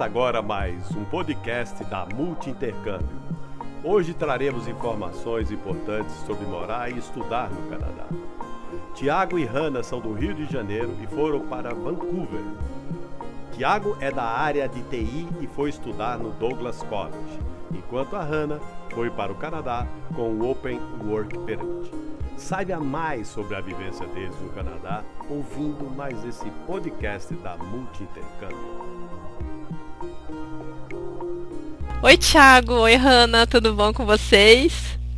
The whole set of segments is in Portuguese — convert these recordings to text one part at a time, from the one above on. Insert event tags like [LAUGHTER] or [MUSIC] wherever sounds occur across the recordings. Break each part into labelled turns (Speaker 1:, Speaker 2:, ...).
Speaker 1: Começa agora mais um podcast da Multi Intercâmbio. Hoje traremos informações importantes sobre morar e estudar no Canadá. Tiago e Hanna são do Rio de Janeiro e foram para Vancouver. Tiago é da área de TI e foi estudar no Douglas College, enquanto a Hanna foi para o Canadá com o Open Work Permit. Saiba mais sobre a vivência deles no Canadá ouvindo mais esse podcast da Multi Intercâmbio.
Speaker 2: Oi, Thiago. Oi, Hanna. Tudo bom com vocês?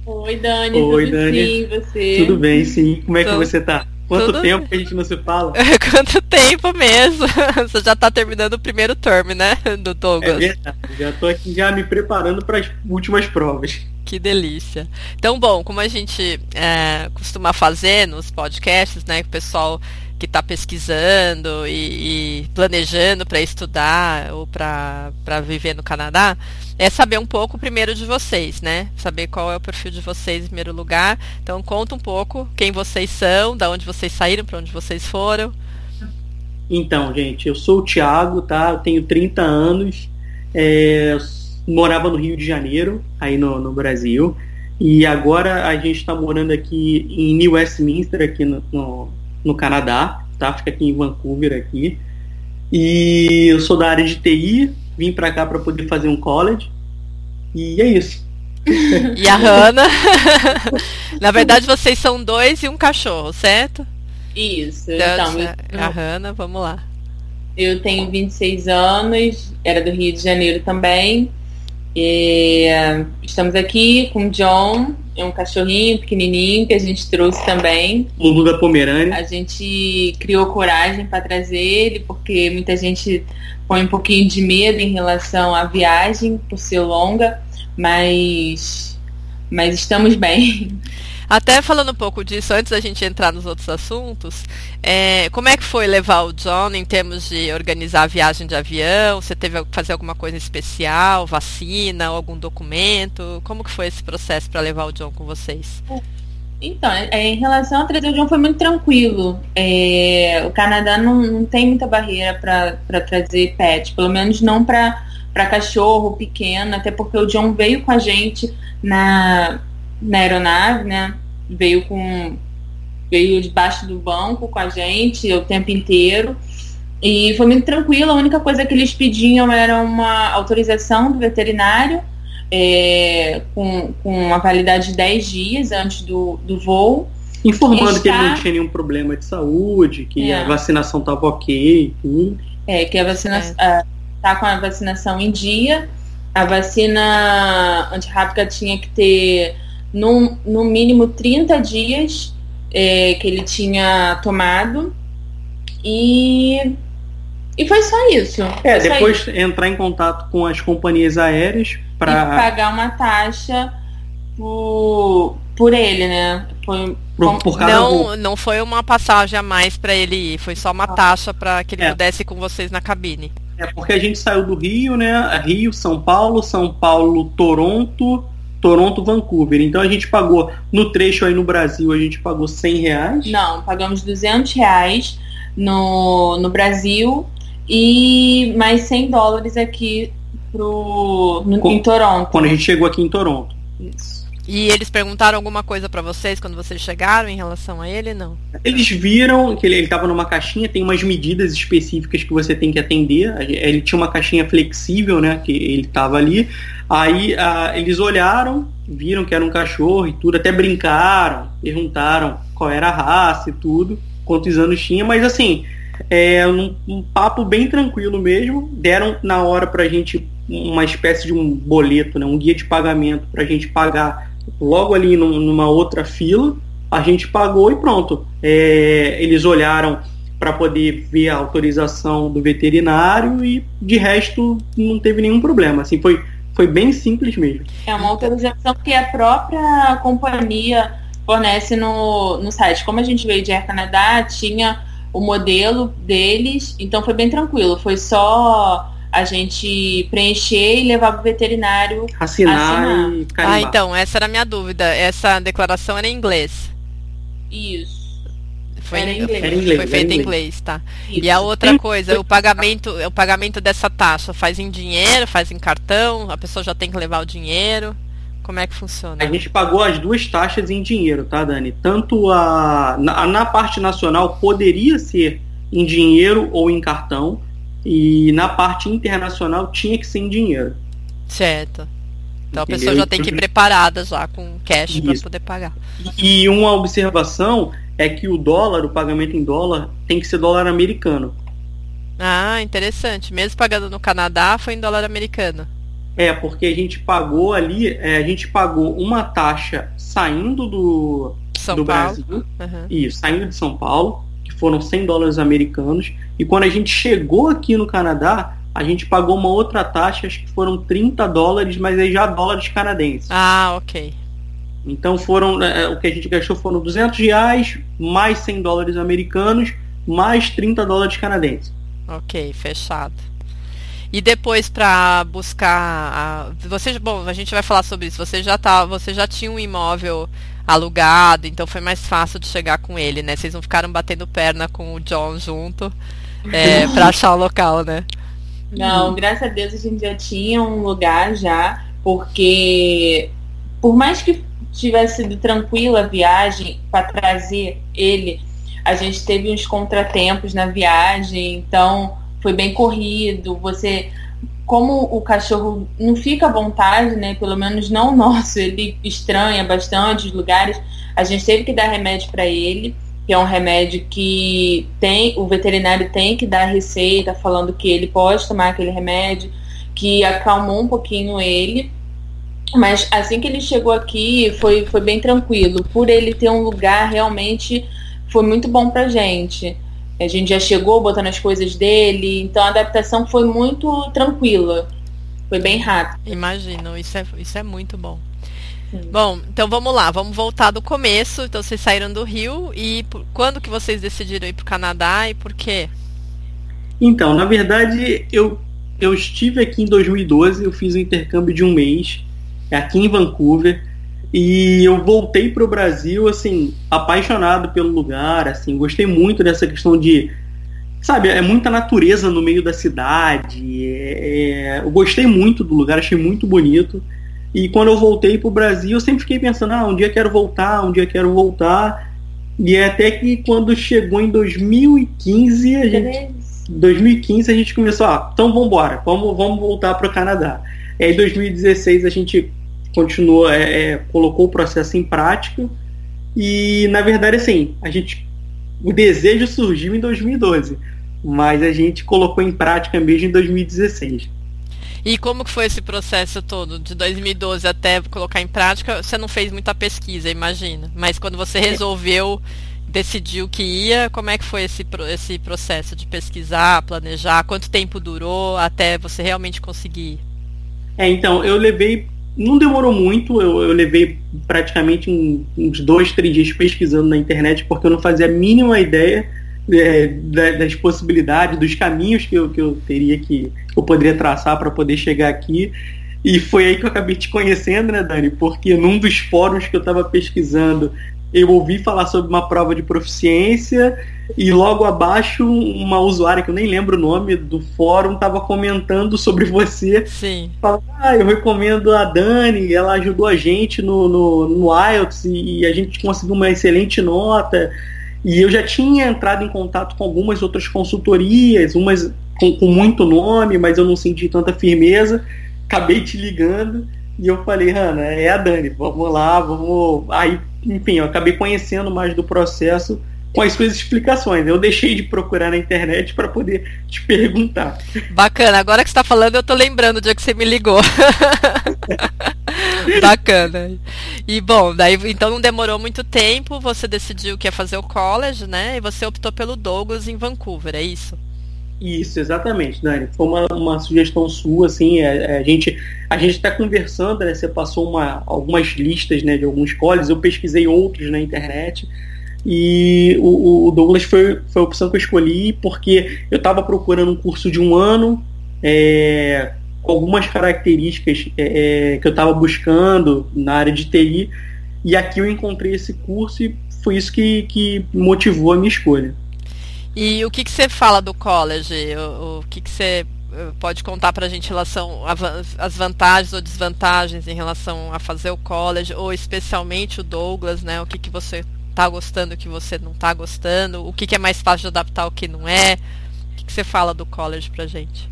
Speaker 3: Oi, Dani.
Speaker 4: Oi,
Speaker 3: tudo
Speaker 4: Dani.
Speaker 3: sim, você?
Speaker 4: Tudo bem, sim. Como é que
Speaker 2: Tudo-
Speaker 4: você tá? Quanto
Speaker 2: tudo
Speaker 4: tempo que a gente não se fala? [LAUGHS]
Speaker 2: Quanto tempo mesmo? [LAUGHS] Você já tá terminando o primeiro term, né? Do
Speaker 4: É
Speaker 2: Douglas.
Speaker 4: verdade. Já tô aqui já me preparando para as últimas provas.
Speaker 2: Que delícia. Então, bom, como a gente é, costuma fazer nos podcasts, né? Que o pessoal que está pesquisando e, e planejando para estudar ou para viver no Canadá, é saber um pouco primeiro de vocês, né? Saber qual é o perfil de vocês em primeiro lugar. Então, conta um pouco quem vocês são, da onde vocês saíram, para onde vocês foram.
Speaker 4: Então, gente, eu sou o Thiago, tá? Eu tenho 30 anos, é, morava no Rio de Janeiro, aí no, no Brasil, e agora a gente está morando aqui em New Westminster, aqui no, no, no Canadá, tá? Fica aqui em Vancouver, aqui. E eu sou da área de TI, vim para cá para poder fazer um college, e é isso. [LAUGHS]
Speaker 2: E a Hanna. [LAUGHS] Na verdade, vocês são dois e um cachorro, certo?
Speaker 3: Isso.
Speaker 2: Então,
Speaker 3: Então,
Speaker 2: a
Speaker 3: eu,
Speaker 2: Hanna, vamos lá.
Speaker 3: eu tenho 26 anos, era do Rio de Janeiro também. E, eh, estamos aqui com o John, é um cachorrinho pequenininho que a gente trouxe também.
Speaker 4: Lulu da Pomerânia.
Speaker 3: A gente criou coragem para trazer ele, porque muita gente põe um pouquinho de medo em relação à viagem, por ser longa, mas, mas estamos bem. [LAUGHS]
Speaker 2: Até falando um pouco disso, antes da gente entrar nos outros assuntos, é, como é que foi levar o John em termos de organizar a viagem de avião? Você teve que fazer alguma coisa especial, vacina, algum documento? Como que foi esse processo para levar o John com vocês?
Speaker 3: Então, é, em relação ao trazer o John foi muito tranquilo. É, o Canadá não, não tem muita barreira para trazer pet, pelo menos não para cachorro pequeno, até porque o John veio com a gente na, na aeronave, né? Veio com veio debaixo do banco com a gente o tempo inteiro. E foi muito tranquilo, a única coisa que eles pediam era uma autorização do veterinário é, com, com uma validade de 10 dias antes do, do voo.
Speaker 4: Informando que ele não tinha nenhum problema de saúde, que
Speaker 3: É.
Speaker 4: a vacinação estava ok e tudo.
Speaker 3: É, que a vacina ah, tá com a vacinação em dia. A vacina antirrábica tinha que ter no, no mínimo 30 dias é, que ele tinha tomado. E, e foi só isso.
Speaker 4: É,
Speaker 3: Foi
Speaker 4: depois entrar em contato com as companhias aéreas
Speaker 3: e
Speaker 4: para
Speaker 3: pagar uma taxa por, por ele, né? Foi,
Speaker 4: por, por cada voo.
Speaker 2: Não, não foi uma passagem a mais para ele ir, foi só uma taxa para que ele
Speaker 4: É.
Speaker 2: pudesse ir com vocês na cabine.
Speaker 4: É porque a gente saiu do Rio, né? Rio, São Paulo, São Paulo, Toronto, Toronto, Vancouver. Então a gente pagou no trecho aí no Brasil a gente pagou 100 reais.
Speaker 3: Não, pagamos 200 reais no, no Brasil e mais 100 dólares aqui pro, no,
Speaker 4: Com-
Speaker 3: em Toronto.
Speaker 4: Quando a gente chegou aqui em Toronto.
Speaker 3: Isso.
Speaker 2: E eles perguntaram alguma coisa para vocês quando vocês chegaram em relação a ele? Não.
Speaker 4: Eles viram que ele estava numa caixinha, tem umas medidas específicas que você tem que atender. Ele tinha uma caixinha flexível, né? Que ele estava ali. Aí ah, eles olharam, viram que era um cachorro e tudo, até brincaram, perguntaram qual era a raça e tudo, quantos anos tinha, mas assim, é um, um papo bem tranquilo mesmo. Deram na hora pra gente uma espécie de um boleto, né? Um guia de pagamento pra gente pagar logo ali num- numa outra fila a gente pagou e pronto. É, eles olharam para poder ver a autorização do veterinário e de resto não teve nenhum problema. Assim, foi, foi bem simples mesmo.
Speaker 3: É uma autorização que a própria companhia fornece no, no site. Como a gente veio de Air Canadá, tinha o modelo deles, então foi bem tranquilo. Foi só a gente preencher e levar para o veterinário.
Speaker 4: Assinar,
Speaker 3: Assinar.
Speaker 4: e carimbar.
Speaker 2: Ah, então, essa era a minha dúvida. Essa declaração era em inglês.
Speaker 3: Isso.
Speaker 2: Foi,
Speaker 3: Era
Speaker 2: em,
Speaker 3: inglês.
Speaker 2: foi-
Speaker 4: Era em inglês,
Speaker 2: foi
Speaker 4: era
Speaker 2: feito
Speaker 4: em inglês.
Speaker 2: inglês, tá?
Speaker 3: Isso.
Speaker 2: E a outra coisa, o pagamento, o pagamento dessa taxa faz em dinheiro, faz em cartão, a pessoa já tem que levar o dinheiro. Como é que funciona?
Speaker 4: A gente pagou as duas taxas em dinheiro, tá, Dani? Tanto a na, na parte nacional poderia ser em dinheiro ou em cartão, e na parte internacional tinha que ser em dinheiro.
Speaker 2: Certo. Então a
Speaker 4: Entendeu?
Speaker 2: pessoa já tem que ir preparada já com cash para poder pagar.
Speaker 4: E uma observação é que o dólar, o pagamento em dólar, tem que ser dólar americano.
Speaker 2: Ah, interessante. Mesmo pagando no Canadá, foi em dólar americano.
Speaker 4: É, porque a gente pagou ali, é, a gente pagou uma taxa saindo do,
Speaker 2: São
Speaker 4: do
Speaker 2: Paulo.
Speaker 4: Brasil,
Speaker 2: Uhum.
Speaker 4: Isso, saindo de São Paulo, que foram 100 dólares americanos. E quando a gente chegou aqui no Canadá, a gente pagou uma outra taxa, acho que foram 30 dólares, mas aí já dólares canadenses.
Speaker 2: Ah, ok.
Speaker 4: Então foram, é, o que a gente gastou foram 200 reais, mais 100 dólares americanos, mais 30 dólares canadenses.
Speaker 2: Ok, fechado. E depois para buscar a... você bom, a gente vai falar sobre isso. Você já tá, você já tinha um imóvel alugado, então foi mais fácil de chegar com ele, né? Vocês não ficaram batendo perna com o John junto é, [LAUGHS] para achar o local, né?
Speaker 3: Não, graças a Deus a gente já tinha um lugar já, porque por mais que tivesse sido tranquila a viagem para trazer ele, a gente teve uns contratempos na viagem, então foi bem corrido. Você, como o cachorro não fica à vontade, né? Pelo menos não o nosso, ele estranha bastante os lugares. A gente teve que dar remédio para ele que é um remédio que tem o veterinário tem que dar receita falando que ele pode tomar aquele remédio, que acalmou um pouquinho ele. Mas assim que ele chegou aqui, foi, foi bem tranquilo. Por ele ter um lugar, realmente foi muito bom pra gente. A gente já chegou botando as coisas dele, então a adaptação foi muito tranquila. Foi bem rápido.
Speaker 2: Imagino, isso é, isso é muito bom.
Speaker 3: Sim.
Speaker 2: Bom, então vamos lá, vamos voltar do começo. Então vocês saíram do Rio e por- quando que vocês decidiram ir para o Canadá e por quê?
Speaker 4: Então, na verdade, eu, eu estive aqui em 2012, eu fiz um intercâmbio de um mês, aqui em Vancouver, e eu voltei para o Brasil, assim, apaixonado pelo lugar, assim, gostei muito dessa questão de, sabe, é muita natureza no meio da cidade, é- é- eu gostei muito do lugar, achei muito bonito, e quando eu voltei para o Brasil, eu sempre fiquei pensando, ah, um dia quero voltar, um dia quero voltar, e é até que quando chegou em 2015, a gente 2015 a gente começou, ah, então vamos embora, vamos, vamos voltar para o Canadá. E aí, em 2016 a gente continuou, é, é, colocou o processo em prática e na verdade assim, a gente o desejo surgiu em 2012, mas a gente colocou em prática mesmo em 2016.
Speaker 2: E como que foi esse processo todo, de 2012 até colocar em prática? Você não fez muita pesquisa, imagina. Mas quando você resolveu, decidiu que ia, como é que foi esse, esse processo de pesquisar, planejar? Quanto tempo durou até você realmente conseguir?
Speaker 4: É, então, eu levei. Não demorou muito, eu, eu levei praticamente um- uns dois, três dias pesquisando na internet, porque eu não fazia a mínima ideia é, da- das possibilidades, dos caminhos que eu, que eu teria que eu poderia traçar para poder chegar aqui. E foi aí que eu acabei te conhecendo, né, Dani? Porque num dos fóruns que eu estava pesquisando, eu ouvi falar sobre uma prova de proficiência e logo abaixo uma usuária que eu nem lembro o nome do fórum estava comentando sobre você
Speaker 2: Sim.
Speaker 4: fala, ah, eu recomendo a Dani, ela ajudou a gente no, no, no IELTS e, e a gente conseguiu uma excelente nota. E eu já tinha entrado em contato com algumas outras consultorias, umas com, com muito nome, mas eu não senti tanta firmeza. Acabei te ligando e eu falei, Hanna, é a Dani, vamos lá, vamos. Aí, enfim, eu acabei conhecendo mais do processo com as suas explicações. Eu deixei de procurar na internet para poder te perguntar.
Speaker 2: Bacana, agora que você está falando, eu tô lembrando o dia que você me ligou. [LAUGHS] Bacana. E bom, daí então não demorou muito tempo, você decidiu que ia fazer o college, né? E você optou pelo Douglas em Vancouver, é isso?
Speaker 4: Isso, exatamente, Dani. Foi uma, uma sugestão sua, assim, é, é, a gente a gente está conversando, né? Você passou uma, algumas listas, né, de alguns colleges, eu pesquisei outros na internet e o, o Douglas foi, foi a opção que eu escolhi porque eu estava procurando um curso de um ano é, com algumas características é, é, que eu estava buscando na área de TI e aqui eu encontrei esse curso e foi isso que, que motivou a minha escolha.
Speaker 2: E o que, que você fala do college? O, o que, que você eh, pode contar para a gente em relação às vantagens ou desvantagens em relação a fazer o college, ou especialmente o Douglas, né? O que, que você está gostando, o que você não está gostando, o que, que é mais fácil de adaptar, o que não é. O que, que você fala do college para gente?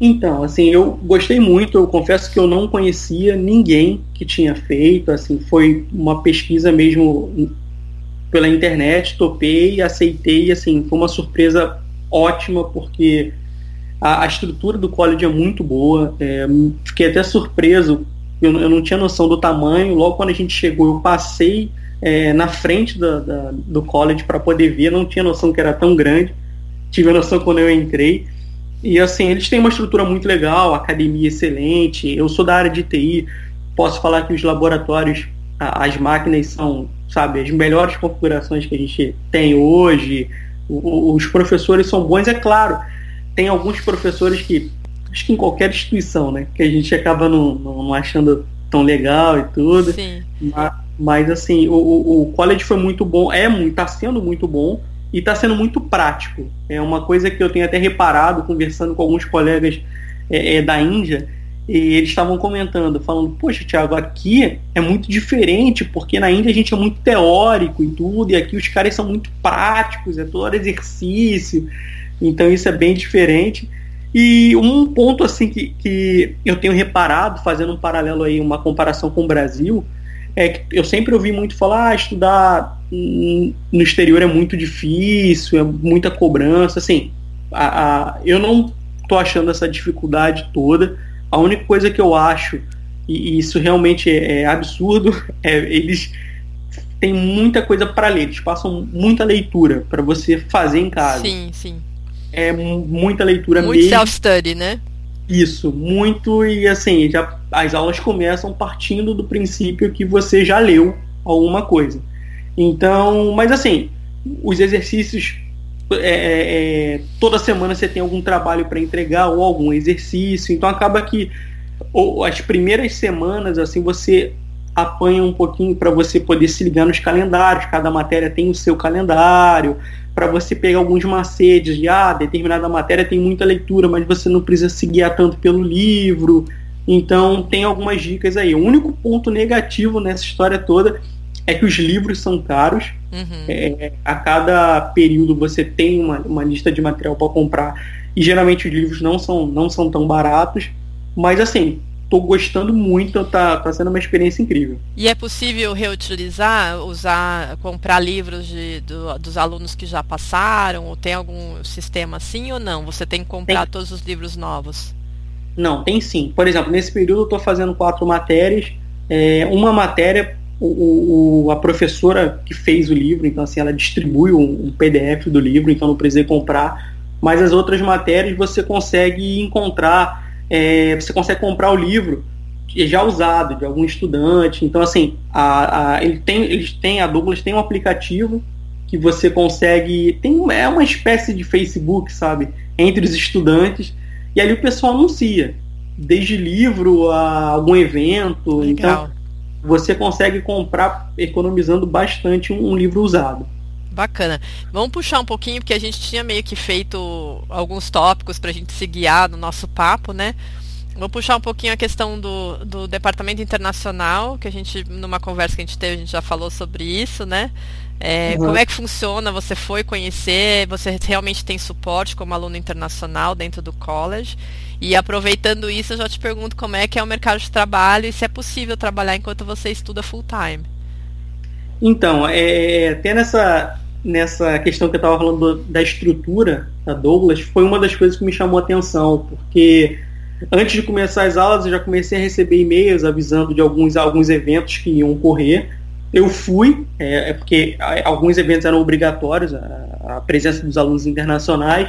Speaker 4: Então, assim, eu gostei muito, eu confesso que eu não conhecia ninguém que tinha feito, assim, foi uma pesquisa mesmo pela internet, topei, aceitei, assim, foi uma surpresa ótima, porque a, a estrutura do college é muito boa, é, fiquei até surpreso, eu, eu, não tinha noção do tamanho, logo quando a gente chegou eu passei é, na frente da, da, do college para poder ver, não tinha noção que era tão grande, tive a noção quando eu entrei, e assim, eles têm uma estrutura muito legal, academia excelente. Eu sou da área de TI, posso falar que os laboratórios, as máquinas são, sabe, as melhores configurações que a gente tem hoje. Os professores são bons, é claro. Tem alguns professores que, acho que em qualquer instituição, né, que a gente acaba não, não achando tão legal e tudo.
Speaker 2: Sim.
Speaker 4: Mas, mas assim, o, o college foi muito bom, é muito, está sendo muito bom e está sendo muito prático. É uma coisa que eu tenho até reparado conversando com alguns colegas é, é, da Índia e eles estavam comentando, falando, poxa, Thiago, aqui é muito diferente, porque na Índia a gente é muito teórico e tudo, e aqui os caras são muito práticos, é todo exercício, então isso é bem diferente. E um ponto assim que, que eu tenho reparado, fazendo um paralelo aí, uma comparação com o Brasil, é que eu sempre ouvi muito falar, ah, estudar no exterior é muito difícil, é muita cobrança, assim, a, a, eu não tô achando essa dificuldade toda, a única coisa que eu acho, e, isso realmente é, é absurdo, [LAUGHS] é eles têm muita coisa para ler, eles passam muita leitura para você fazer em casa.
Speaker 2: Sim, sim.
Speaker 4: É muita leitura
Speaker 2: muito mesmo. Muito self-study, né?
Speaker 4: Isso, muito e assim, já as aulas começam partindo do princípio que você já leu alguma coisa. Então, mas assim, os exercícios é, é, é toda semana você tem algum trabalho para entregar ou algum exercício, então acaba que ou, as primeiras semanas assim você apanha um pouquinho para você poder se ligar nos calendários, cada matéria tem o seu calendário, para você pegar alguns macetes de ah, determinada matéria tem muita leitura, mas você não precisa se guiar tanto pelo livro. Então tem algumas dicas aí. O único ponto negativo nessa história toda é que os livros são caros. Uhum. É, a cada período você tem uma, uma lista de material para comprar. E geralmente os livros não são, não são tão baratos. Mas assim, tô gostando muito, tá, tá sendo uma experiência incrível.
Speaker 2: E é possível reutilizar, usar, comprar livros de, do, dos alunos que já passaram? Ou tem algum sistema assim ou não? Você tem que comprar tem. todos os livros novos?
Speaker 4: Não, tem sim. Por exemplo, nesse período eu estou fazendo quatro matérias. É, uma matéria, o, o, a professora que fez o livro, então assim, ela distribui um, um PDF do livro, então não precisei comprar. Mas as outras matérias você consegue encontrar é, você consegue comprar o livro já usado de algum estudante. Então, assim, a, a, ele tem, eles têm, a Douglas tem um aplicativo que você consegue. Tem, é uma espécie de Facebook, sabe? Entre os estudantes. E ali o pessoal anuncia. Desde livro a algum evento. Legal. Então, você consegue comprar economizando bastante um, livro usado.
Speaker 2: Bacana. Vamos puxar um pouquinho, porque a gente tinha meio que feito alguns tópicos para a gente se guiar no nosso papo, né? Vou puxar um pouquinho a questão do, do departamento internacional, que a gente, numa conversa que a gente teve, a gente já falou sobre isso, né? É, uhum. Como é que funciona? Você foi conhecer, você realmente tem suporte como aluno internacional dentro do college. E aproveitando isso, eu já te pergunto como é que é o mercado de trabalho e se é possível trabalhar enquanto você estuda full time.
Speaker 4: Então, é, até nessa, nessa questão que eu estava falando da estrutura da Douglas, foi uma das coisas que me chamou a atenção, porque antes de começar as aulas eu já comecei a receber e-mails avisando de alguns, alguns eventos que iam ocorrer. Eu fui, é, é porque alguns eventos eram obrigatórios, a, a, presença dos alunos internacionais,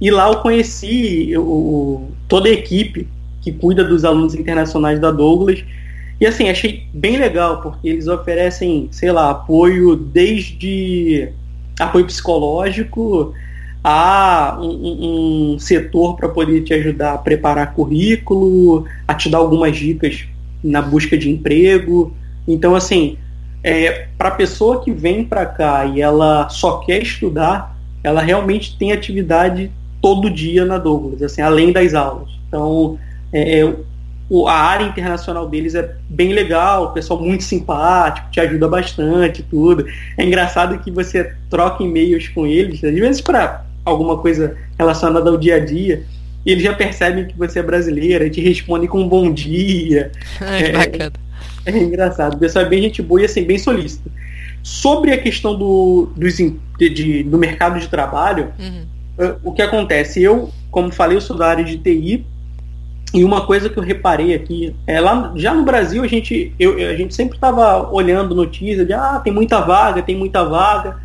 Speaker 4: e lá eu conheci eu, toda a equipe que cuida dos alunos internacionais da Douglas, e assim, achei bem legal, porque eles oferecem, sei lá, apoio desde apoio psicológico a um, um setor para poder te ajudar a preparar currículo, a te dar algumas dicas na busca de emprego. Então, assim, é, para a pessoa que vem para cá e ela só quer estudar, ela realmente tem atividade todo dia na Douglas, assim, além das aulas. Então, é, é o, a área internacional deles é bem legal, o pessoal muito simpático, te ajuda bastante, tudo. É engraçado que você troca e-mails com eles, às vezes para alguma coisa relacionada ao dia a dia, e eles já percebem que você é brasileira, e te respondem com um bom dia. [LAUGHS]
Speaker 2: Ai, é, bacana.
Speaker 4: É, é engraçado, o pessoal é bem gente boa e assim, bem solícito. Sobre a questão do, dos, de, de, do mercado de trabalho, uhum. O que acontece? Eu, como falei, eu sou da área de TI, e uma coisa que eu reparei aqui, é lá já no Brasil a gente, eu, a gente sempre estava olhando notícias de ah, tem muita vaga, tem muita vaga.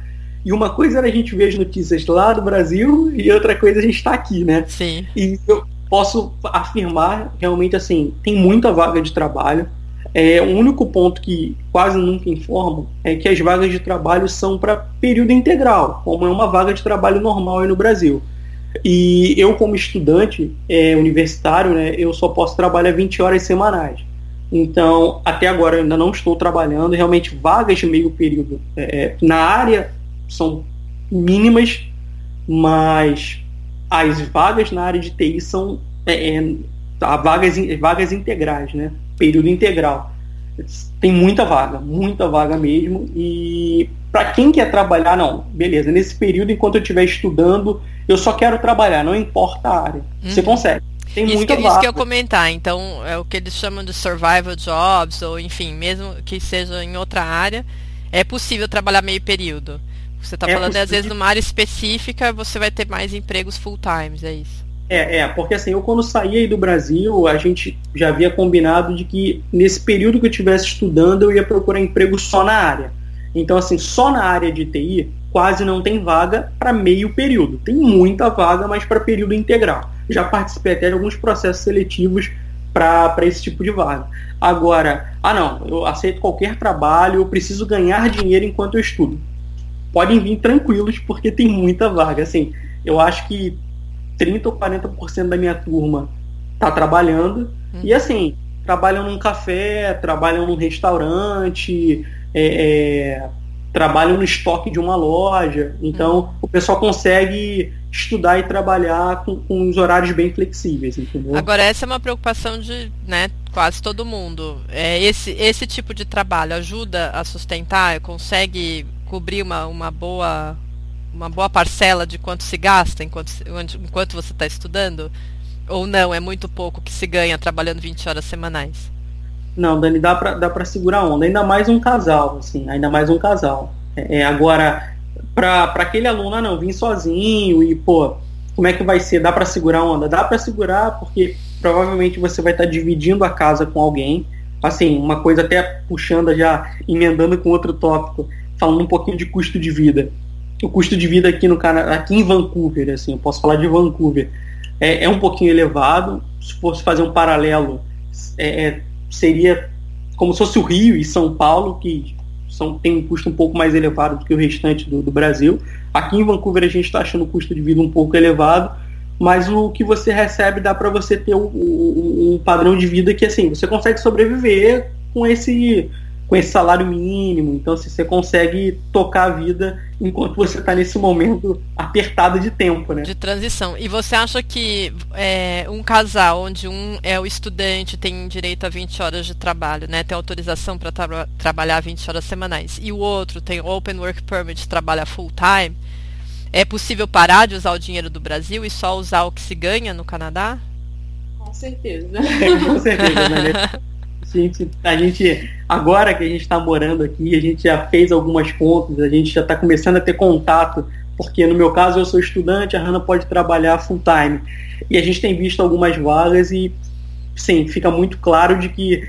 Speaker 4: E uma coisa era a gente ver as notícias lá do Brasil e outra coisa a gente está aqui, né?
Speaker 2: Sim.
Speaker 4: E eu posso afirmar realmente assim, tem muita vaga de trabalho. É, o único ponto que quase nunca informam é que as vagas de trabalho são para período integral, como é uma vaga de trabalho normal aí no Brasil. E eu, como estudante é, universitário, né, eu só posso trabalhar 20 horas semanais. Então, até agora eu ainda não estou trabalhando. Realmente, vagas de meio período é, é na área são mínimas, mas as vagas na área de TI são é, é vagas, vagas integrais, né? Período integral. Tem muita vaga, muita vaga mesmo. E para quem quer trabalhar, não, beleza, nesse período, enquanto eu estiver estudando, eu só quero trabalhar, não importa a área. Uhum. Você consegue. Tem
Speaker 2: isso
Speaker 4: muita
Speaker 2: que,
Speaker 4: vaga.
Speaker 2: Isso que eu comentar, então é o que eles chamam de survival jobs, ou enfim, mesmo que seja em outra área, é possível trabalhar meio período. Você está é falando, possível. às vezes, numa área específica, você vai ter mais empregos full times, é isso.
Speaker 4: É, é, porque assim, eu quando saí aí do Brasil, a gente já havia combinado de que nesse período que eu estivesse estudando, eu ia procurar emprego só na área. Então, assim, só na área de TI, quase não tem vaga para meio período. Tem muita vaga, mas para período integral. Já participei até de alguns processos seletivos para esse tipo de vaga. Agora, ah não, eu aceito qualquer trabalho, eu preciso ganhar dinheiro enquanto eu estudo. Podem vir tranquilos, porque tem muita vaga. Assim, eu acho que 30 ou 40% da minha turma está trabalhando. Hum. E assim, trabalham num café, trabalham num restaurante, é, é, trabalham no estoque de uma loja. Então, hum. o pessoal consegue estudar e trabalhar com, com os horários bem flexíveis, entendeu?
Speaker 2: Agora, essa é uma preocupação de né, quase todo mundo. É, esse, esse tipo de trabalho ajuda a sustentar, consegue cobrir uma, uma boa uma boa parcela de quanto se gasta enquanto, enquanto você está estudando? Ou não, é muito pouco que se ganha trabalhando 20 horas semanais?
Speaker 4: Não, Dani, dá para dá segurar onda. Ainda mais um casal, assim, ainda mais um casal. É, é agora, para aquele aluno, ah, não, vim sozinho e, pô, como é que vai ser? Dá para segurar onda? Dá para segurar porque provavelmente você vai estar tá dividindo a casa com alguém. Assim, uma coisa até puxando já, emendando com outro tópico, falando um pouquinho de custo de vida o custo de vida aqui no Canadá, aqui em Vancouver, assim, eu posso falar de Vancouver, é, é um pouquinho elevado. Se fosse fazer um paralelo, é, é, seria como se fosse o Rio e São Paulo, que são, tem um custo um pouco mais elevado do que o restante do, do Brasil. Aqui em Vancouver a gente está achando o custo de vida um pouco elevado, mas o que você recebe dá para você ter um, um, um padrão de vida que assim você consegue sobreviver com esse com esse salário mínimo. Então, se você consegue tocar a vida enquanto você está nesse momento apertado de tempo, né?
Speaker 2: De transição. E você acha que é, um casal onde um é o estudante, tem direito a 20 horas de trabalho, né? Tem autorização para tra trabalhar 20 horas semanais, e o outro tem Open Work Permit, trabalha full time, é possível parar de usar o dinheiro do Brasil e só usar o que se ganha no Canadá?
Speaker 3: Com certeza. [LAUGHS] É,
Speaker 4: com certeza, né? [LAUGHS] Gente, a gente, agora que a gente está morando aqui, a gente já fez algumas contas, a gente já está começando a ter contato, porque no meu caso eu sou estudante, a Hanna pode trabalhar full time. E a gente tem visto algumas vagas e, sim, fica muito claro de que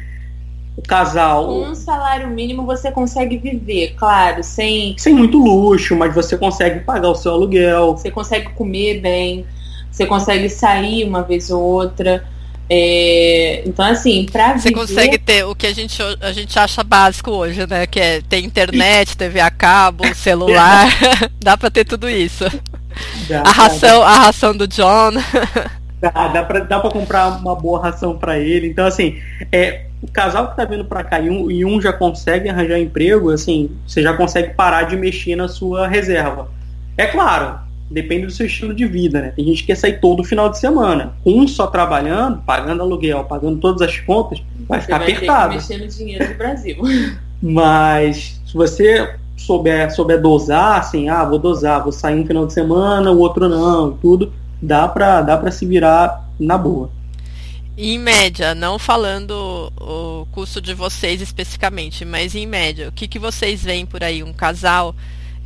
Speaker 4: o casal.
Speaker 3: Com um salário mínimo você consegue viver, claro, sem.
Speaker 4: Sem muito luxo, mas você consegue pagar o seu aluguel.
Speaker 3: Você consegue comer bem, você consegue sair uma vez ou outra. É, então, assim, pra
Speaker 2: Você consegue ter o que a gente, a gente acha básico hoje, né? Que é ter internet, TV a cabo, [LAUGHS] celular. [LAUGHS] Dá pra ter tudo isso. Dá, a, ração, a ração do John.
Speaker 4: Dá, dá, pra, dá pra comprar uma boa ração para ele. Então, assim, é, o casal que tá vindo para cá e um, e um já consegue arranjar emprego, assim, você já consegue parar de mexer na sua reserva. É claro, depende do seu estilo de vida, né? Tem gente que quer sair todo final de semana. Um só trabalhando, pagando aluguel, pagando todas as contas, vai
Speaker 3: Você
Speaker 4: ficar
Speaker 3: vai
Speaker 4: apertado.
Speaker 3: ter que mexer no dinheiro do Brasil. [LAUGHS]
Speaker 4: Mas se você souber, souber dosar, assim, ah, vou dosar, vou sair um final de semana, o outro não, tudo, dá pra, dá pra se virar na boa.
Speaker 2: Em média, não falando o custo de vocês especificamente, mas em média, o que, que vocês veem por aí? Um casal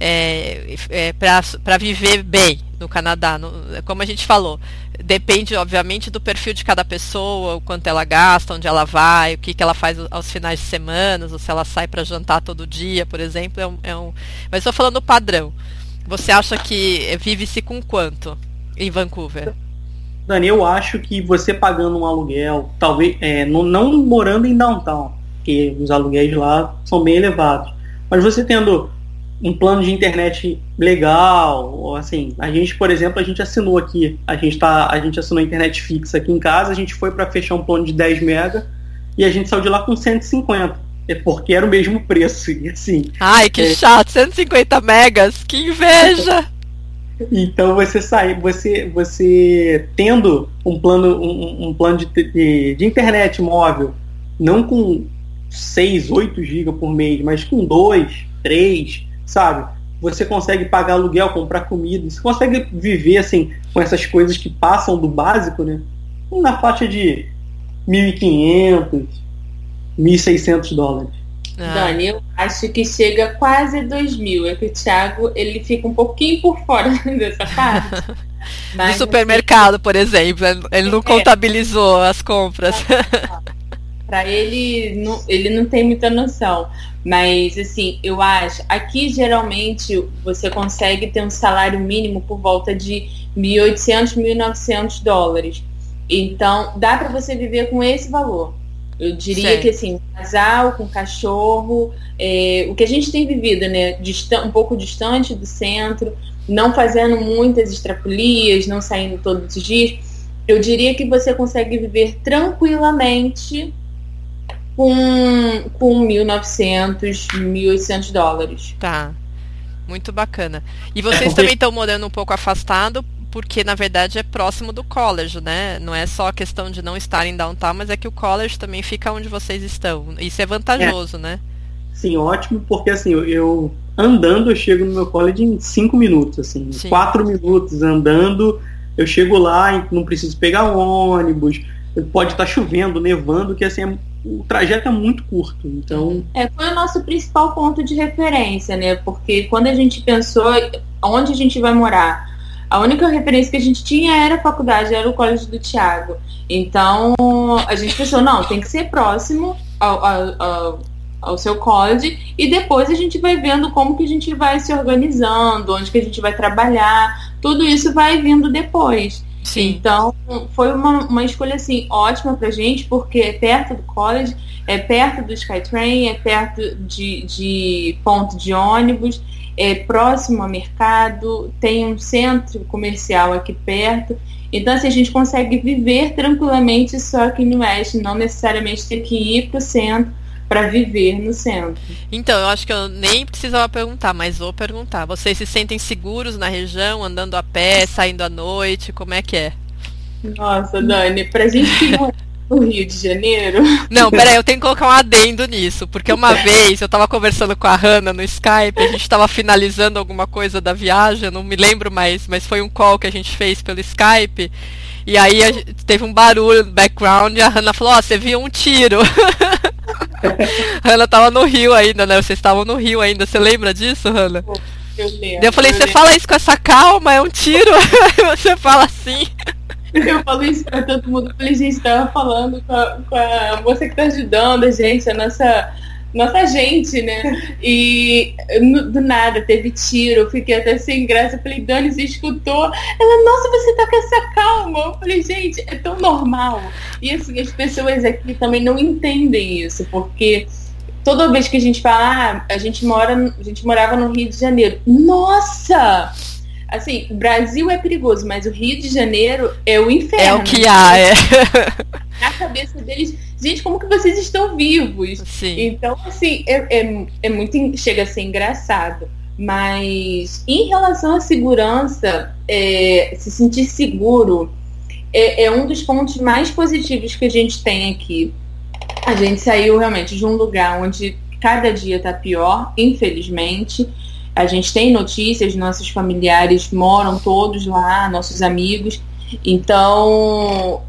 Speaker 2: é, é, para viver bem no Canadá? No, como a gente falou, depende, obviamente, do perfil de cada pessoa, o quanto ela gasta, onde ela vai, o que, que ela faz aos finais de semana, ou se ela sai para jantar todo dia, por exemplo. É um, é um... Mas estou falando padrão. Você acha que vive-se com quanto em Vancouver?
Speaker 4: Dani, eu acho que você pagando um aluguel, talvez é, não, não morando em downtown, porque os aluguéis lá são bem elevados, mas você tendo um plano de internet legal, ou assim, a gente, por exemplo, a gente assinou aqui, a gente tá, a gente assinou internet fixa aqui em casa, a gente foi para fechar um plano de 10 mega e a gente saiu de lá com 150. É porque era o mesmo preço, e [LAUGHS] assim.
Speaker 2: Ai, que é... chato, 150 megas, que inveja! [LAUGHS]
Speaker 4: Então você sai, você, você tendo um plano, um, um plano de, de, de, internet móvel, não com 6, 8 GB por mês, mas com 2, 3, sabe? Você consegue pagar aluguel, comprar comida, você consegue viver assim com essas coisas que passam do básico, né? Na faixa de 1.500, 1.600 dólares.
Speaker 3: Ah. Dani, eu acho que chega quase 2 mil. É que o Thiago ele fica um pouquinho por fora [LAUGHS] dessa parte. [LAUGHS]
Speaker 2: no supermercado, por exemplo, ele não é. contabilizou as compras. [LAUGHS]
Speaker 3: Para ele, não, ele não tem muita noção. Mas, assim, eu acho. Aqui, geralmente, você consegue ter um salário mínimo por volta de 1.800, 1.900 dólares. Então, dá para você viver com esse valor. Eu diria que assim, casal com cachorro, é, o que a gente tem vivido, né? um pouco distante do centro, não fazendo muitas extrapolias, não saindo todos os dias, eu diria que você consegue viver tranquilamente com, com 1.900, 1.800 dólares.
Speaker 2: Tá. Muito bacana. E vocês também estão morando um pouco afastado porque na verdade é próximo do college, né? Não é só a questão de não estar em downtown, mas é que o college também fica onde vocês estão. Isso é vantajoso, é. né?
Speaker 4: Sim, ótimo, porque assim, eu andando eu chego no meu college em cinco minutos, assim, Sim. quatro minutos andando, eu chego lá, não preciso pegar ônibus, pode estar chovendo, nevando, que assim, é, o trajeto é muito curto, então...
Speaker 3: É, foi o nosso principal ponto de referência, né, porque quando a gente pensou onde a gente vai morar, a única referência que a gente tinha era a faculdade, era o colégio do Tiago. Então a gente pensou, não, tem que ser próximo ao, ao, ao, seu college e depois a gente vai vendo como que a gente vai se organizando, onde que a gente vai trabalhar, tudo isso vai vindo depois. Sim. Então foi uma, uma escolha assim ótima pra gente, porque é perto do college, é perto do Skytrain, é perto de, de ponto de ônibus é próximo ao mercado, tem um centro comercial aqui perto. Então, assim, a gente consegue viver tranquilamente só aqui no Oeste, não necessariamente ter que ir para o centro para viver no centro.
Speaker 2: Então, eu acho que eu nem precisava perguntar, mas vou perguntar. Vocês se sentem seguros na região, andando a pé, saindo à noite? Como é que é?
Speaker 3: Nossa, Dani, pra gente que no Rio de Janeiro.
Speaker 2: Não, peraí, eu tenho que colocar um adendo nisso, porque uma vez eu tava conversando com a Hanna no Skype, a gente tava finalizando alguma coisa da viagem, não me lembro mais, mas foi um call que a gente fez pelo Skype. E aí teve um barulho no background e a Hanna falou, ó, oh, você viu um tiro. [LAUGHS] [LAUGHS] Hanna tava no Rio ainda, né? Vocês estavam no Rio ainda, você lembra disso, Hanna? Eu lembro. Eu falei, você fala isso com essa calma, é um tiro. [LAUGHS] você fala assim.
Speaker 3: Eu falo isso pra todo mundo. Eu falei, gente, tava falando com a, com a moça que tá ajudando a gente, a nossa, nossa gente, né? E do nada teve tiro, eu fiquei até sem graça. Eu falei, Dani, você escutou? Ela, nossa, você tá com essa calma. Eu falei, gente, é tão normal. E assim, as pessoas aqui também não entendem isso, porque toda vez que a gente fala, ah, a gente mora, a gente morava no Rio de Janeiro. Nossa! assim, o Brasil é perigoso, mas o Rio de Janeiro é o inferno.
Speaker 2: É o que há, é.
Speaker 3: Na cabeça deles, gente, como que vocês estão vivos?
Speaker 2: Sim.
Speaker 3: Então, assim, é, é, é muito. chega a ser engraçado. Mas em relação à segurança, é, se sentir seguro é, é um dos pontos mais positivos que a gente tem aqui. A gente saiu realmente de um lugar onde cada dia está pior, infelizmente. A gente tem notícias, nossos familiares moram todos lá, nossos amigos. Então,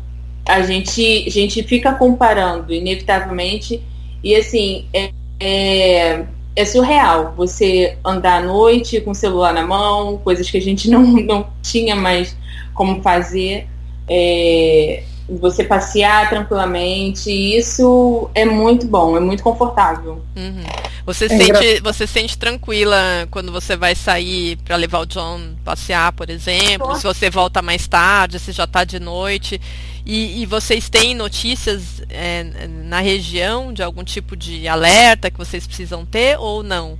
Speaker 3: a gente, a gente fica comparando, inevitavelmente. E assim, é, é, é, surreal você andar à noite com o celular na mão, coisas que a gente [LAUGHS] não, não tinha mais como fazer. É, você passear tranquilamente, isso é muito bom, é muito confortável.
Speaker 2: Uhum. Você, é sente, você sente tranquila quando você vai sair para levar o John passear, por exemplo, Nossa. se você volta mais tarde, se já está de noite. E, e, vocês têm notícias é, na região de algum tipo de alerta que vocês precisam ter ou não?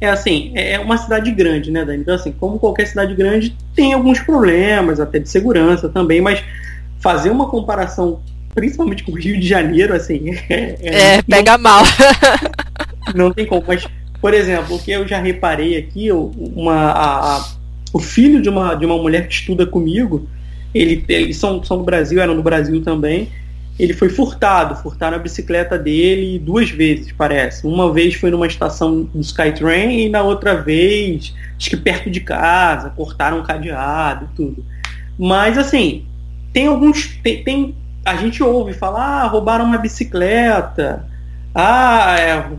Speaker 4: É assim, é uma cidade grande, né, Dani? Então, assim, como qualquer cidade grande, tem alguns problemas, até de segurança também, mas fazer uma comparação, principalmente com o Rio de Janeiro, assim. [LAUGHS]
Speaker 2: É, é, é pega não, mal. [LAUGHS]
Speaker 4: não tem como. Mas, por exemplo, o que eu já reparei aqui, uma, a, a, o filho de uma, de uma mulher que estuda comigo, ele, eles são, são do Brasil, eram do Brasil também. Ele foi furtado, furtaram a bicicleta dele duas vezes, parece. Uma vez foi numa estação do Skytrain e na outra vez, acho que perto de casa, cortaram um cadeado e tudo. Mas assim, tem alguns. Tem, tem, a gente ouve falar, ah, roubaram uma bicicleta, ah, é,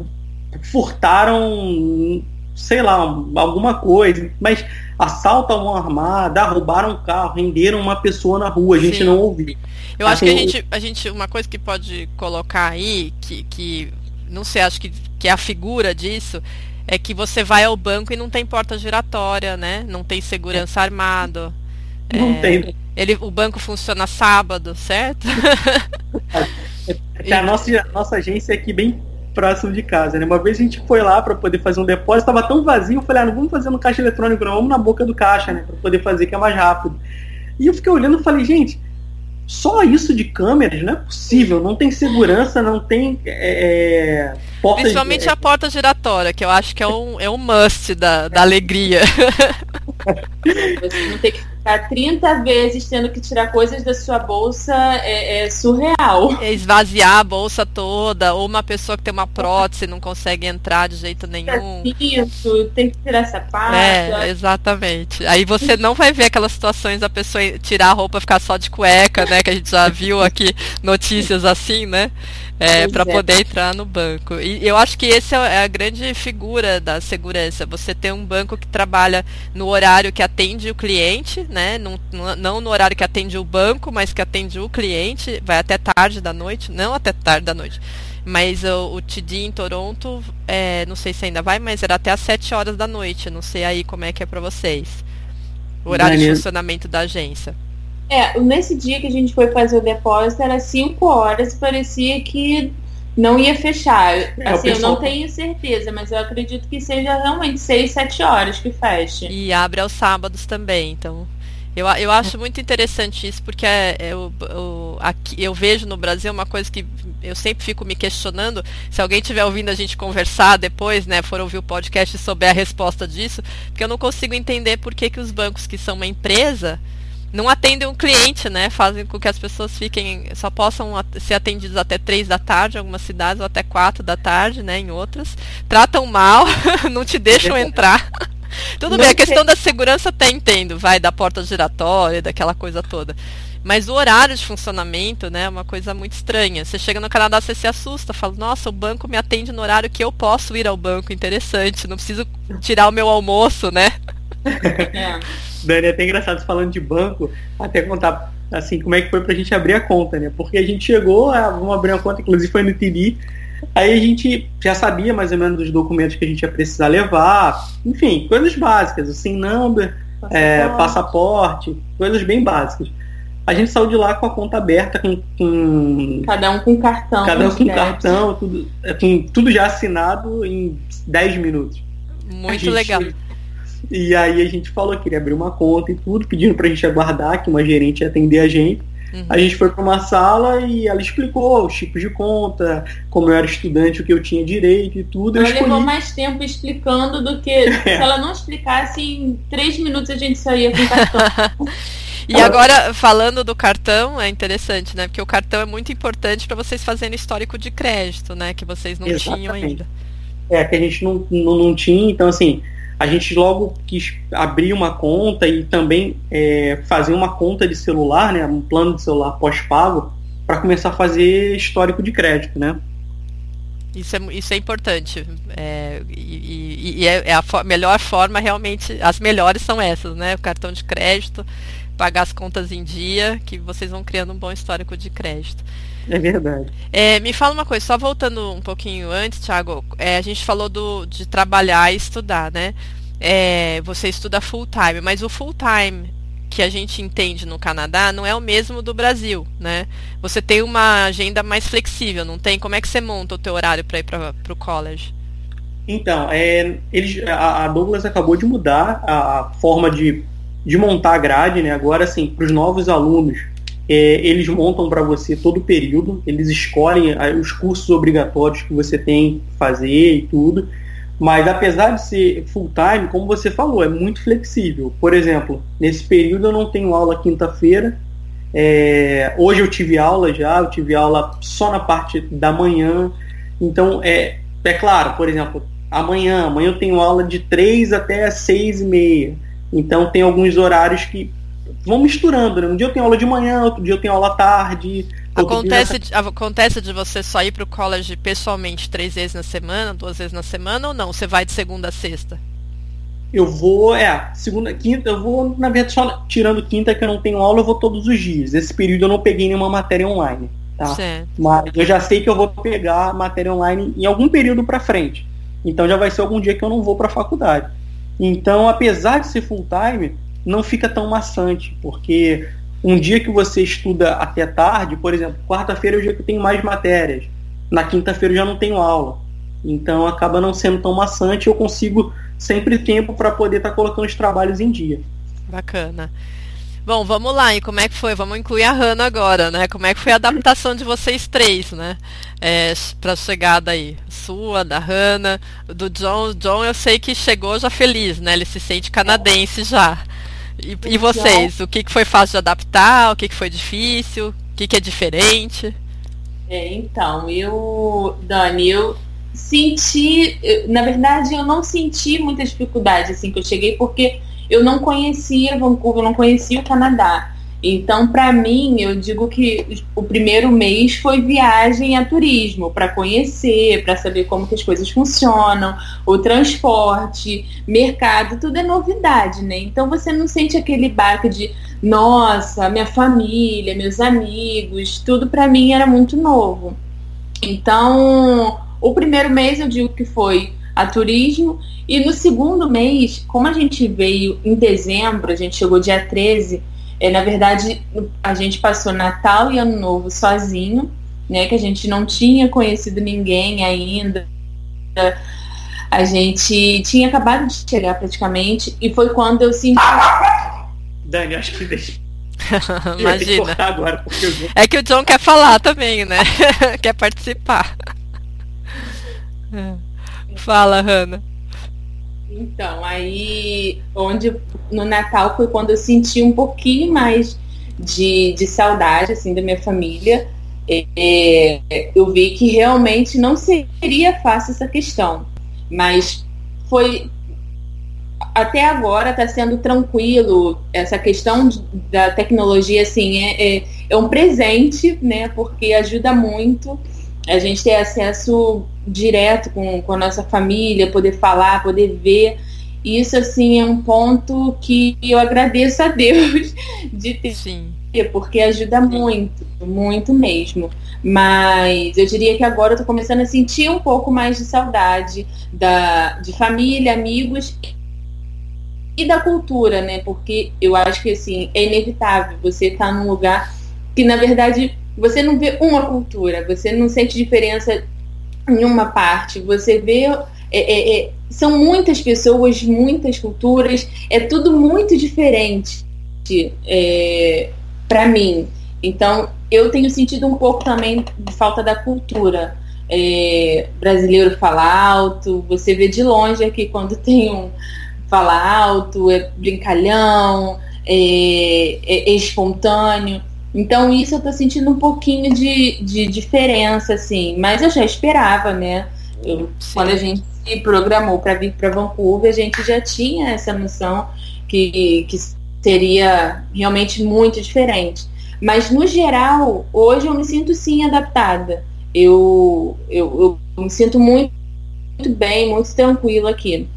Speaker 4: furtaram, sei lá, alguma coisa, mas assalto a mão armada, roubaram um carro, renderam uma pessoa na rua, a gente Sim. não ouviu.
Speaker 2: Eu acho assim, que a gente, a gente, uma coisa que pode colocar aí, que, que não sei, acho que, que é a figura disso, é que você vai ao banco e não tem porta giratória, né? Não tem segurança é. armado. [LAUGHS]
Speaker 4: Não é, tem.
Speaker 2: Ele, o banco funciona sábado, certo? [LAUGHS]
Speaker 4: é, a [LAUGHS] nossa, a nossa agência é aqui bem próximo de casa, né? Uma vez a gente foi lá para poder fazer um depósito, estava tão vazio, eu falei, ah, não vamos fazer no caixa eletrônico, não, vamos na boca do caixa, né? Para poder fazer que é mais rápido. E eu fiquei olhando e falei, gente, só isso de câmeras não é possível, não tem segurança, não tem é,
Speaker 2: é porta Principalmente de... a porta giratória, que eu acho que é um, é um must da, da alegria.
Speaker 3: Você [LAUGHS] não tem que ficar 30 vezes tendo que tirar coisas da sua bolsa é, é, surreal.
Speaker 2: É esvaziar a bolsa toda, ou uma pessoa que tem uma prótese não consegue entrar de jeito nenhum.
Speaker 3: Isso, tem que tirar sapato.
Speaker 2: É, exatamente. Aí você não vai ver aquelas situações da pessoa tirar a roupa e ficar só de cueca, né? Que a gente já viu aqui notícias assim, né? É, para é. poder entrar no banco. E eu acho que essa é a grande figura da segurança. Você ter um banco que trabalha no horário que atende o cliente, né? Não, não no horário que atende o banco, mas que atende o cliente, vai até tarde da noite, não até tarde da noite. Mas o, o TD em Toronto, é, não sei se ainda vai, mas era até às 7 horas da noite. Não sei aí como é que é para vocês. O horário Daniel. de funcionamento da agência.
Speaker 3: É, nesse dia que a gente foi fazer o depósito era 5 horas e parecia que não ia fechar. É, assim, pessoal... eu não tenho certeza, mas eu acredito que seja realmente 6, 7 horas que feche.
Speaker 2: E abre aos sábados também, então. Eu, eu acho muito interessante isso, porque é, eu, eu, aqui, eu vejo no Brasil uma coisa que eu sempre fico me questionando. Se alguém estiver ouvindo a gente conversar depois, né, for ouvir o podcast e souber a resposta disso, porque eu não consigo entender por que, que os bancos que são uma empresa não atendem o cliente, né? Fazem com que as pessoas fiquem, só possam ser atendidas até três da tarde em algumas cidades, ou até quatro da tarde, né? Em outras. Tratam mal, [LAUGHS] não te deixam entrar. [LAUGHS] Tudo não bem, a questão da segurança até entendo, vai, da porta giratória, daquela coisa toda. Mas o horário de funcionamento, né, é uma coisa muito estranha. Você chega no Canadá, você se assusta, fala, nossa, o banco me atende no horário que eu posso ir ao banco, interessante, não preciso tirar o meu almoço, né? [LAUGHS]
Speaker 4: É. Dani, é até engraçado falando de banco, até contar assim como é que foi pra gente abrir a conta, né? Porque a gente chegou, ah, vamos abrir uma conta, inclusive foi no TD, aí a gente já sabia mais ou menos dos documentos que a gente ia precisar levar, enfim, coisas básicas, o SIM number, passaporte. É, passaporte, coisas bem básicas. A gente saiu de lá com a conta aberta, com. com
Speaker 3: cada um com cartão.
Speaker 4: Cada um com cartão, tudo, é, com tudo já assinado em 10 minutos.
Speaker 2: Muito legal.
Speaker 4: E aí a gente falou que queria abrir uma conta e tudo, pedindo pra gente aguardar que uma gerente ia atender a gente. Uhum. A gente foi para uma sala e ela explicou os tipos de conta, como eu era estudante, o que eu tinha direito e tudo.
Speaker 3: Ela escolhi... levou mais tempo explicando do que é. [LAUGHS] se ela não explicasse, em três minutos a gente saía com o cartão. [LAUGHS]
Speaker 2: E agora, falando do cartão, é interessante, né? Porque o cartão é muito importante para vocês fazerem histórico de crédito, né? Que vocês não Exatamente. tinham ainda.
Speaker 4: É, que a gente não, não, não tinha, então assim, a gente logo quis abrir uma conta e também é, fazer uma conta de celular, né, um plano de celular pós-pago, para começar a fazer histórico de crédito, né?
Speaker 2: Isso é, isso é importante. É, e, e é, é, a for melhor forma, realmente, as melhores são essas, né? O cartão de crédito, pagar as contas em dia, que vocês vão criando um bom histórico de crédito.
Speaker 4: É verdade.
Speaker 2: É, me fala uma coisa, só voltando um pouquinho antes, Thiago, é, a gente falou do, de trabalhar e estudar, né? É, você estuda full time, mas o full time que a gente entende no Canadá não é o mesmo do Brasil, né? Você tem uma agenda mais flexível, não tem? Como é que você monta o teu horário para ir para o college?
Speaker 4: Então, é, eles, a, a Douglas acabou de mudar a forma de, de montar a grade, né? Agora, assim, para os novos alunos, é, eles montam para você todo o período, eles escolhem os cursos obrigatórios que você tem que fazer e tudo. Mas apesar de ser full time, como você falou, é muito flexível. Por exemplo, nesse período eu não tenho aula quinta-feira. É, hoje eu tive aula já, eu tive aula só na parte da manhã. Então, é, é claro, por exemplo, amanhã, amanhã eu tenho aula de 3 até 6 e meia. Então tem alguns horários que vão misturando, né? Um dia eu tenho aula de manhã, outro dia eu tenho aula à tarde.
Speaker 2: Acontece, dia... de, acontece de você só ir para o college pessoalmente três vezes na semana, duas vezes na semana ou não? Você vai de segunda a sexta?
Speaker 4: Eu vou, é, segunda, quinta, eu vou, na verdade, só tirando quinta que eu não tenho aula, eu vou todos os dias. Esse período eu não peguei nenhuma matéria online, tá? Certo. Mas eu já sei que eu vou pegar matéria online em algum período para frente. Então já vai ser algum dia que eu não vou para a faculdade. Então, apesar de ser full time, não fica tão maçante, porque um dia que você estuda até tarde, por exemplo, quarta-feira é o dia que eu tenho mais matérias, na quinta-feira eu já não tenho aula. Então acaba não sendo tão maçante, eu consigo sempre tempo para poder estar tá colocando os trabalhos em dia.
Speaker 2: Bacana. Bom, vamos lá, e como é que foi? Vamos incluir a Hannah agora, né? Como é que foi a adaptação de vocês três, né? É, para a chegada aí, sua, da Hannah, do John. John eu sei que chegou já feliz, né? Ele se sente canadense já. E, e vocês, o que, que foi fácil de adaptar? O que, que foi difícil? O que, que é diferente?
Speaker 3: É, então, eu, Dani, eu senti, na verdade, eu não senti muita dificuldade assim que eu cheguei, porque eu não conhecia Vancouver, eu não conhecia o Canadá. Então, para mim, eu digo que o primeiro mês foi viagem a turismo, para conhecer, para saber como que as coisas funcionam, o transporte, mercado, tudo é novidade, né? Então você não sente aquele baque de, nossa, minha família, meus amigos, tudo para mim era muito novo. Então, o primeiro mês eu digo que foi a turismo, e no segundo mês, como a gente veio em dezembro, a gente chegou dia 13, é, na verdade, a gente passou Natal e Ano Novo sozinho, né? Que a gente não tinha conhecido ninguém ainda. A gente tinha acabado de chegar praticamente e foi quando eu senti.
Speaker 4: Dani, acho que deixa. [LAUGHS]
Speaker 2: Imagina. Agora, eu... É que o John quer falar também, né? [LAUGHS] quer participar. [LAUGHS] Fala, Hannah.
Speaker 3: Então, aí onde no Natal foi quando eu senti um pouquinho mais de, de saudade assim da minha família. É, eu vi que realmente não seria fácil essa questão, mas foi até agora está sendo tranquilo essa questão da tecnologia assim é, é, é um presente né porque ajuda muito a gente ter acesso direto com, com a nossa família, poder falar, poder ver. Isso, assim, é um ponto que eu agradeço a Deus [LAUGHS] de ter, Sim. porque ajuda muito, muito mesmo. Mas eu diria que agora eu tô começando a sentir um pouco mais de saudade da, de família, amigos e da cultura, né? Porque eu acho que, assim, é inevitável você estar tá num lugar que, na verdade, você não vê uma cultura, você não sente diferença em uma parte, você vê é, é, é, são muitas pessoas, muitas culturas, é tudo muito diferente é, para mim. Então, eu tenho sentido um pouco também de falta da cultura. É, brasileiro fala alto, você vê de longe aqui quando tem um fala alto, é brincalhão, é, é, é espontâneo. Então isso eu tô sentindo um pouquinho de, de diferença, assim, mas eu já esperava, né? Eu, quando a gente se programou para vir para Vancouver, a gente já tinha essa noção que, que seria realmente muito diferente. Mas no geral, hoje eu me sinto sim adaptada. Eu, eu, eu me sinto muito, muito bem, muito tranquilo aqui.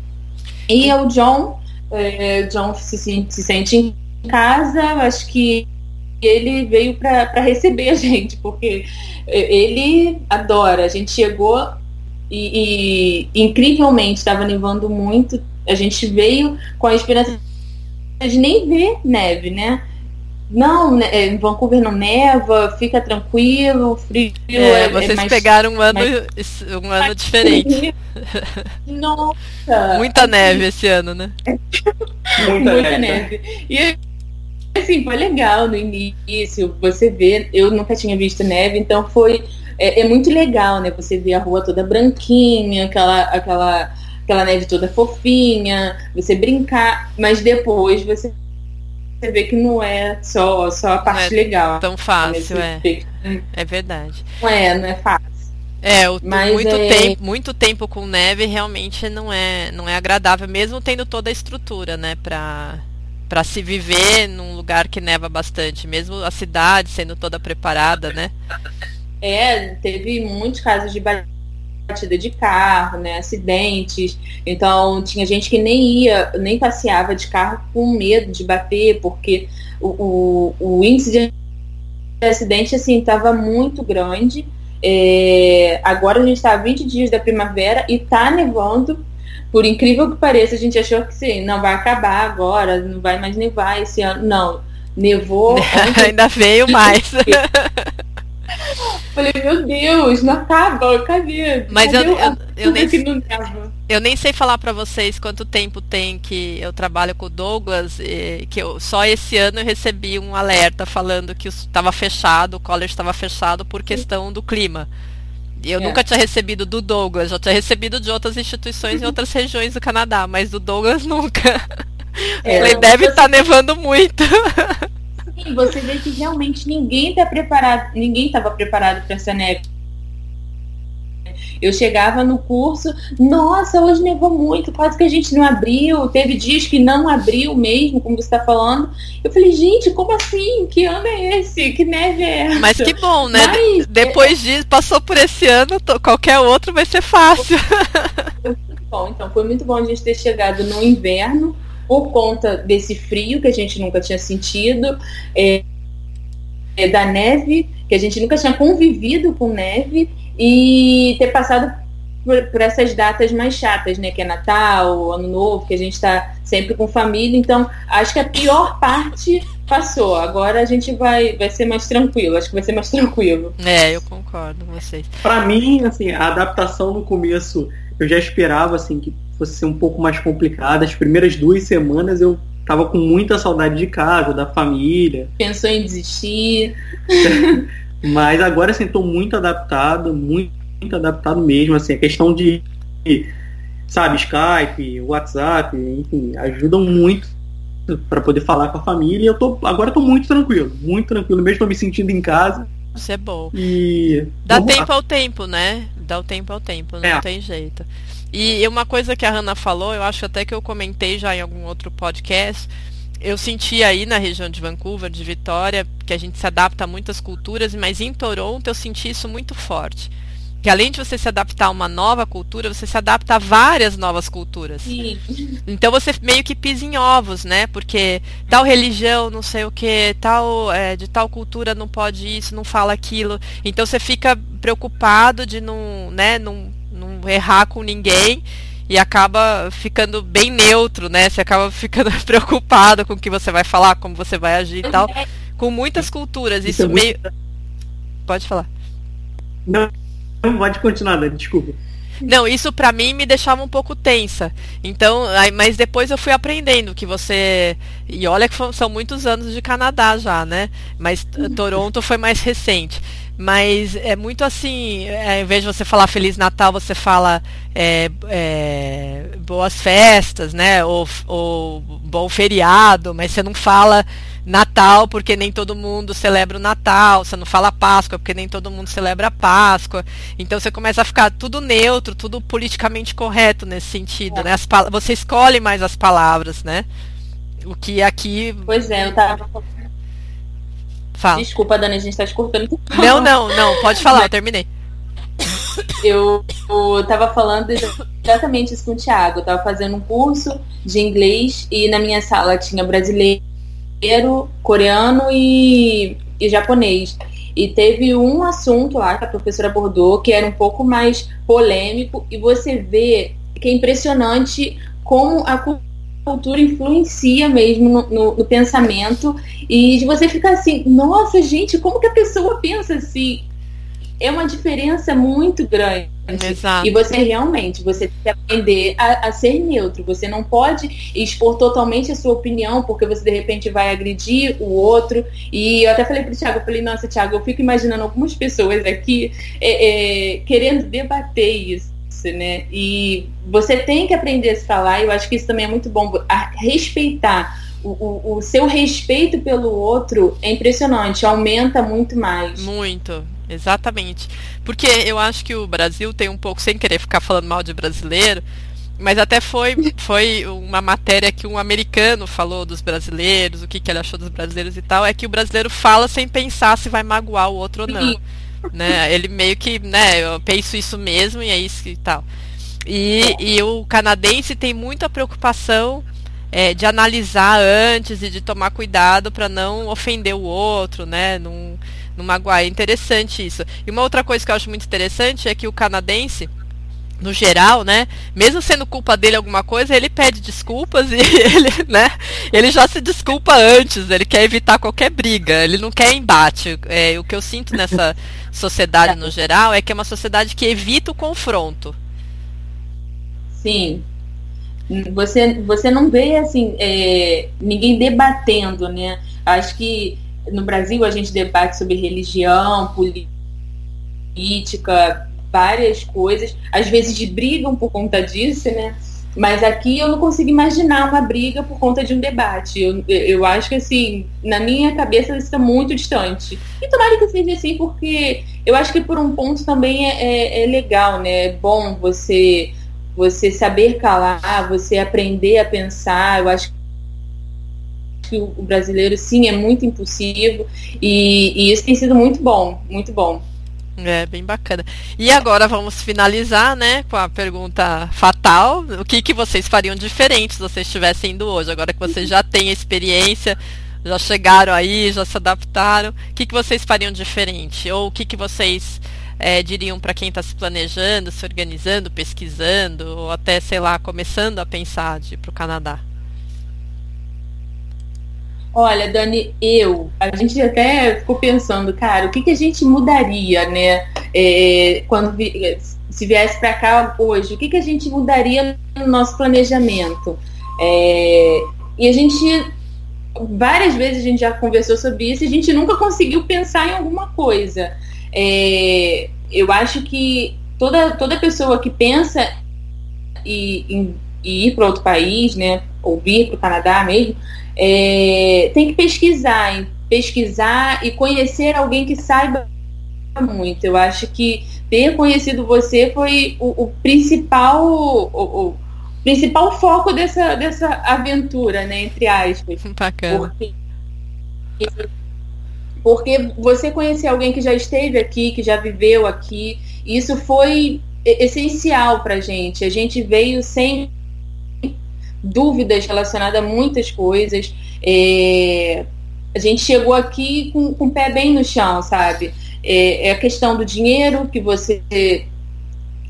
Speaker 3: E o John, é, John se, se sente em casa, acho que ele veio para receber a [LAUGHS] gente, porque ele adora. A gente chegou e, e incrivelmente estava nevando muito. A gente veio com a esperança de nem ver neve, né? Não, né, é, em Vancouver não neva, fica tranquilo, frio.
Speaker 2: É, é, é vocês é mais, pegaram um ano, mais... um ano diferente. [LAUGHS]
Speaker 3: Nossa!
Speaker 2: Muita neve esse ano, né?
Speaker 3: Muita, Muita neve. neve. E assim, foi legal no início, você vê, eu nunca tinha visto neve, então foi. É, é muito legal, né? Você vê a rua toda branquinha, aquela, aquela, aquela neve toda fofinha, você brincar, mas depois você você vê que não é só, só a parte
Speaker 2: não é
Speaker 3: legal.
Speaker 2: Tão fácil, é. É verdade.
Speaker 3: Não é, não é fácil.
Speaker 2: É, o, Mas muito, é... Tempo, muito tempo com neve realmente não é, não é agradável, mesmo tendo toda a estrutura, né, pra, pra se viver num lugar que neva bastante, mesmo a cidade sendo toda preparada, né?
Speaker 3: É, teve muitos casos de batida de carro, né, acidentes. Então tinha gente que nem ia, nem passeava de carro com medo de bater, porque o, o, o índice de acidente assim estava muito grande. É, agora a gente está a 20 dias da primavera e está nevando. Por incrível que pareça, a gente achou que sim, não vai acabar agora, não vai mais nevar esse ano. Não, nevou. [LAUGHS]
Speaker 2: Ainda veio mais. [LAUGHS]
Speaker 3: Falei, meu Deus, não acaba, cadê?
Speaker 2: Mas
Speaker 3: cadê
Speaker 2: eu, eu, eu, nem, [LAUGHS] eu nem sei falar para vocês quanto tempo tem que eu trabalho com o Douglas, que eu, só esse ano eu recebi um alerta falando que estava fechado, o college estava fechado por questão do clima. Eu é. nunca tinha recebido do Douglas, já tinha recebido de outras instituições em [LAUGHS] outras regiões do Canadá, mas do Douglas nunca. É, Falei, deve estar tá nevando muito.
Speaker 3: Sim, você vê que realmente ninguém está preparado, ninguém estava preparado para essa neve. Eu chegava no curso, nossa, hoje nevou muito, quase que a gente não abriu. Teve dias que não abriu mesmo, como você está falando. Eu falei, gente, como assim? Que ano é esse? Que neve é essa?
Speaker 2: Mas que bom, né? Mas, Depois é... disso, passou por esse ano, qualquer outro vai ser fácil. [LAUGHS]
Speaker 3: bom, então foi muito bom a gente ter chegado no inverno por conta desse frio que a gente nunca tinha sentido, é, é, da neve, que a gente nunca tinha convivido com neve, e ter passado por, por, essas datas mais chatas, né? Que é Natal, Ano Novo, que a gente está sempre com família. Então, acho que a pior parte passou. Agora a gente vai, vai ser mais tranquilo. Acho que vai ser mais [LAUGHS] tranquilo.
Speaker 2: É, eu concordo com vocês.
Speaker 4: Para mim, assim, a adaptação no começo, eu já esperava assim que fosse ser um pouco mais complicada. As primeiras duas semanas eu tava com muita saudade de casa, da família.
Speaker 3: Pensou em desistir. [LAUGHS]
Speaker 4: Mas agora assim, tô muito adaptado, muito, muito adaptado mesmo, assim, a questão de sabe, Skype, WhatsApp, enfim, ajudam muito para poder falar com a família. Eu tô agora tô muito tranquilo, muito tranquilo, mesmo me sentindo em casa.
Speaker 2: Isso é bom.
Speaker 4: E
Speaker 2: dá tempo ao tempo, né? Dá o tempo ao tempo, não é. tem jeito. E uma coisa que a Hanna falou, eu acho até que eu comentei já em algum outro podcast, eu senti aí na região de Vancouver, de Vitória, que a gente se adapta a muitas culturas, mas em Toronto eu senti isso muito forte. Que além de você se adaptar a uma nova cultura, você se adapta a várias novas culturas.
Speaker 3: Sim.
Speaker 2: Então você meio que pisa em ovos, né? Porque tal religião, não sei o que, tal, é, de tal cultura não pode isso, não fala aquilo. Então você fica preocupado de não, né, não não errar com ninguém e acaba ficando bem neutro, né? Você acaba ficando [LAUGHS] preocupado com o que você vai falar, como você vai agir e tal. Com muitas culturas, isso, isso é meio. Muito... Pode falar.
Speaker 4: Não, não pode continuar, Dani, desculpa.
Speaker 2: Não, isso para mim me deixava um pouco tensa. Então, aí, mas depois eu fui aprendendo que você. E olha que são muitos anos de Canadá já, né? Mas Toronto foi mais recente. Mas é muito assim, é, ao invés de você falar Feliz Natal, você fala é, é, boas festas, né? Ou, ou bom feriado, mas você não fala Natal porque nem todo mundo celebra o Natal, você não fala Páscoa porque nem todo mundo celebra a Páscoa. Então você começa a ficar tudo neutro, tudo politicamente correto nesse sentido, né? As, você escolhe mais as palavras, né? O que aqui.
Speaker 3: Pois é, eu tava
Speaker 2: Fala.
Speaker 3: Desculpa, Dani, a gente tá te cortando.
Speaker 2: Não, não, não, pode falar, eu terminei.
Speaker 3: Eu, eu tava falando exatamente isso com o Thiago. Eu tava fazendo um curso de inglês e na minha sala tinha brasileiro, coreano e, e japonês. E teve um assunto lá que a professora abordou que era um pouco mais polêmico, e você vê que é impressionante como a cultura influencia mesmo no, no, no, pensamento e você ficar assim, nossa gente, como que a pessoa pensa assim? É uma diferença muito grande.
Speaker 2: Exato.
Speaker 3: E você realmente, você tem que aprender a, a, ser neutro. Você não pode expor totalmente a sua opinião, porque você de repente vai agredir o outro. E eu até falei pro Thiago, eu falei, nossa, Thiago, eu fico imaginando algumas pessoas aqui é, é, querendo debater isso né? E você tem que aprender a se falar, e eu acho que isso também é muito bom, a respeitar. O, o, o, seu respeito pelo outro é impressionante, aumenta muito mais.
Speaker 2: Muito, exatamente. Porque eu acho que o Brasil tem um pouco, sem querer ficar falando mal de brasileiro, mas até foi, [LAUGHS] foi uma matéria que um americano falou dos brasileiros, o que, que ele achou dos brasileiros e tal, é que o brasileiro fala sem pensar se vai magoar o outro ou não. Né? Ele meio que, né, eu penso isso mesmo e é isso e tal. E, e o canadense tem muita preocupação é, de analisar antes e de tomar cuidado para não ofender o outro, né? Não magoar. É interessante isso. E uma outra coisa que eu acho muito interessante é que o canadense no geral, né? Mesmo sendo culpa dele alguma coisa, ele pede desculpas [LAUGHS] e ele, né? Ele já se desculpa antes. Ele quer evitar qualquer briga. Ele não quer embate. É, o que eu sinto nessa [LAUGHS] sociedade no geral é que é uma sociedade que evita o confronto.
Speaker 3: Sim. Você, você não vê assim é, ninguém debatendo, né? Acho que no Brasil a gente debate sobre religião, política, várias coisas, às vezes brigam por conta disso, né? Mas aqui eu não consigo imaginar uma briga por conta de um debate. Eu, eu acho que, assim, na minha cabeça isso está muito distante. E tomara que seja assim, porque eu acho que por um ponto também é, é, é legal, né? É bom você, você saber calar, você aprender a pensar. Eu acho que o brasileiro, sim, é muito impulsivo. E, e isso tem sido muito bom, muito bom.
Speaker 2: É, bem bacana. E agora vamos finalizar, né, com a pergunta fatal. O que, que vocês fariam diferente se vocês estivessem indo hoje? Agora que vocês já têm experiência, já chegaram aí, já se adaptaram. O que, que vocês fariam diferente? Ou o que, que vocês é, diriam para quem está se planejando, se organizando, pesquisando, ou até, sei lá, começando a pensar de ir para o Canadá?
Speaker 3: Olha, Dani, eu, a gente até ficou pensando, cara, o que, que a gente mudaria, né? É, quando vi, se viesse para cá hoje, o que, que a gente mudaria no nosso planejamento? É, e a gente, várias vezes a gente já conversou sobre isso e a gente nunca conseguiu pensar em alguma coisa. É, eu acho que toda, toda pessoa que pensa em, em, em ir para outro país, né, ou vir para o Canadá mesmo, é, tem que pesquisar, pesquisar e conhecer alguém que saiba muito. Eu acho que ter conhecido você foi o, o principal o, o, principal foco dessa, dessa aventura, né, entre aspas. [LAUGHS]
Speaker 2: Bacana.
Speaker 3: Porque, porque você conhecer alguém que já esteve aqui, que já viveu aqui, isso foi essencial para gente. A gente veio sem dúvidas relacionadas a muitas coisas. É, a gente chegou aqui com, com o pé bem no chão, sabe? É, é a questão do dinheiro que você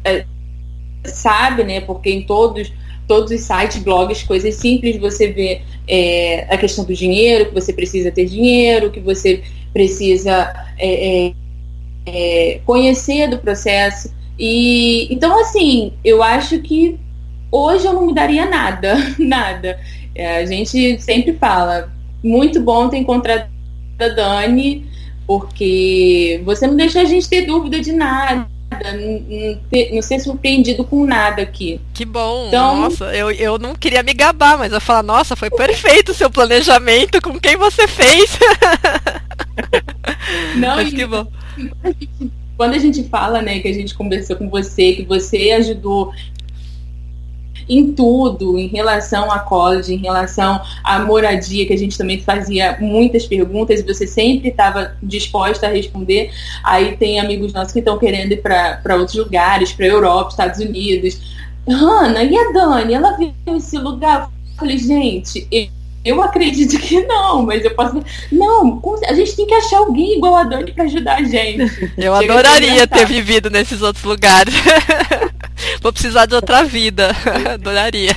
Speaker 3: é, sabe, né? Porque em todos todos os sites, blogs, coisas simples, você vê é, a questão do dinheiro, que você precisa ter dinheiro, que você precisa é, é, é conhecer do processo E então assim, eu acho que hoje eu não mudaria nada, [LAUGHS] nada. É, a gente sempre fala, muito bom ter encontrado a Dani, porque você não deixa a gente ter dúvida de nada. Não, não ser surpreendido com nada aqui.
Speaker 2: Que bom. Então, nossa, eu, eu não queria me gabar, mas eu falar, nossa, foi perfeito o seu planejamento, com quem você fez. [LAUGHS]
Speaker 3: Não, mas que bom. Quando a gente fala, né, que a gente conversou com você, que você ajudou em tudo, em relação à college, em relação à moradia, que a gente também fazia muitas perguntas e você sempre estava disposta a responder. Aí tem amigos nossos que estão querendo ir para outros lugares, para a Europa, Estados Unidos. Hanna, e a Dani? Ela viu esse lugar? Eu falei, gente, eu acredito que não, mas eu posso. Não, a gente tem que achar alguém igual a Dani para ajudar a gente. [LAUGHS]
Speaker 2: Eu Chega adoraria ter vivido nesses outros lugares. [LAUGHS] Vou precisar de outra vida. [LAUGHS] Adoraria.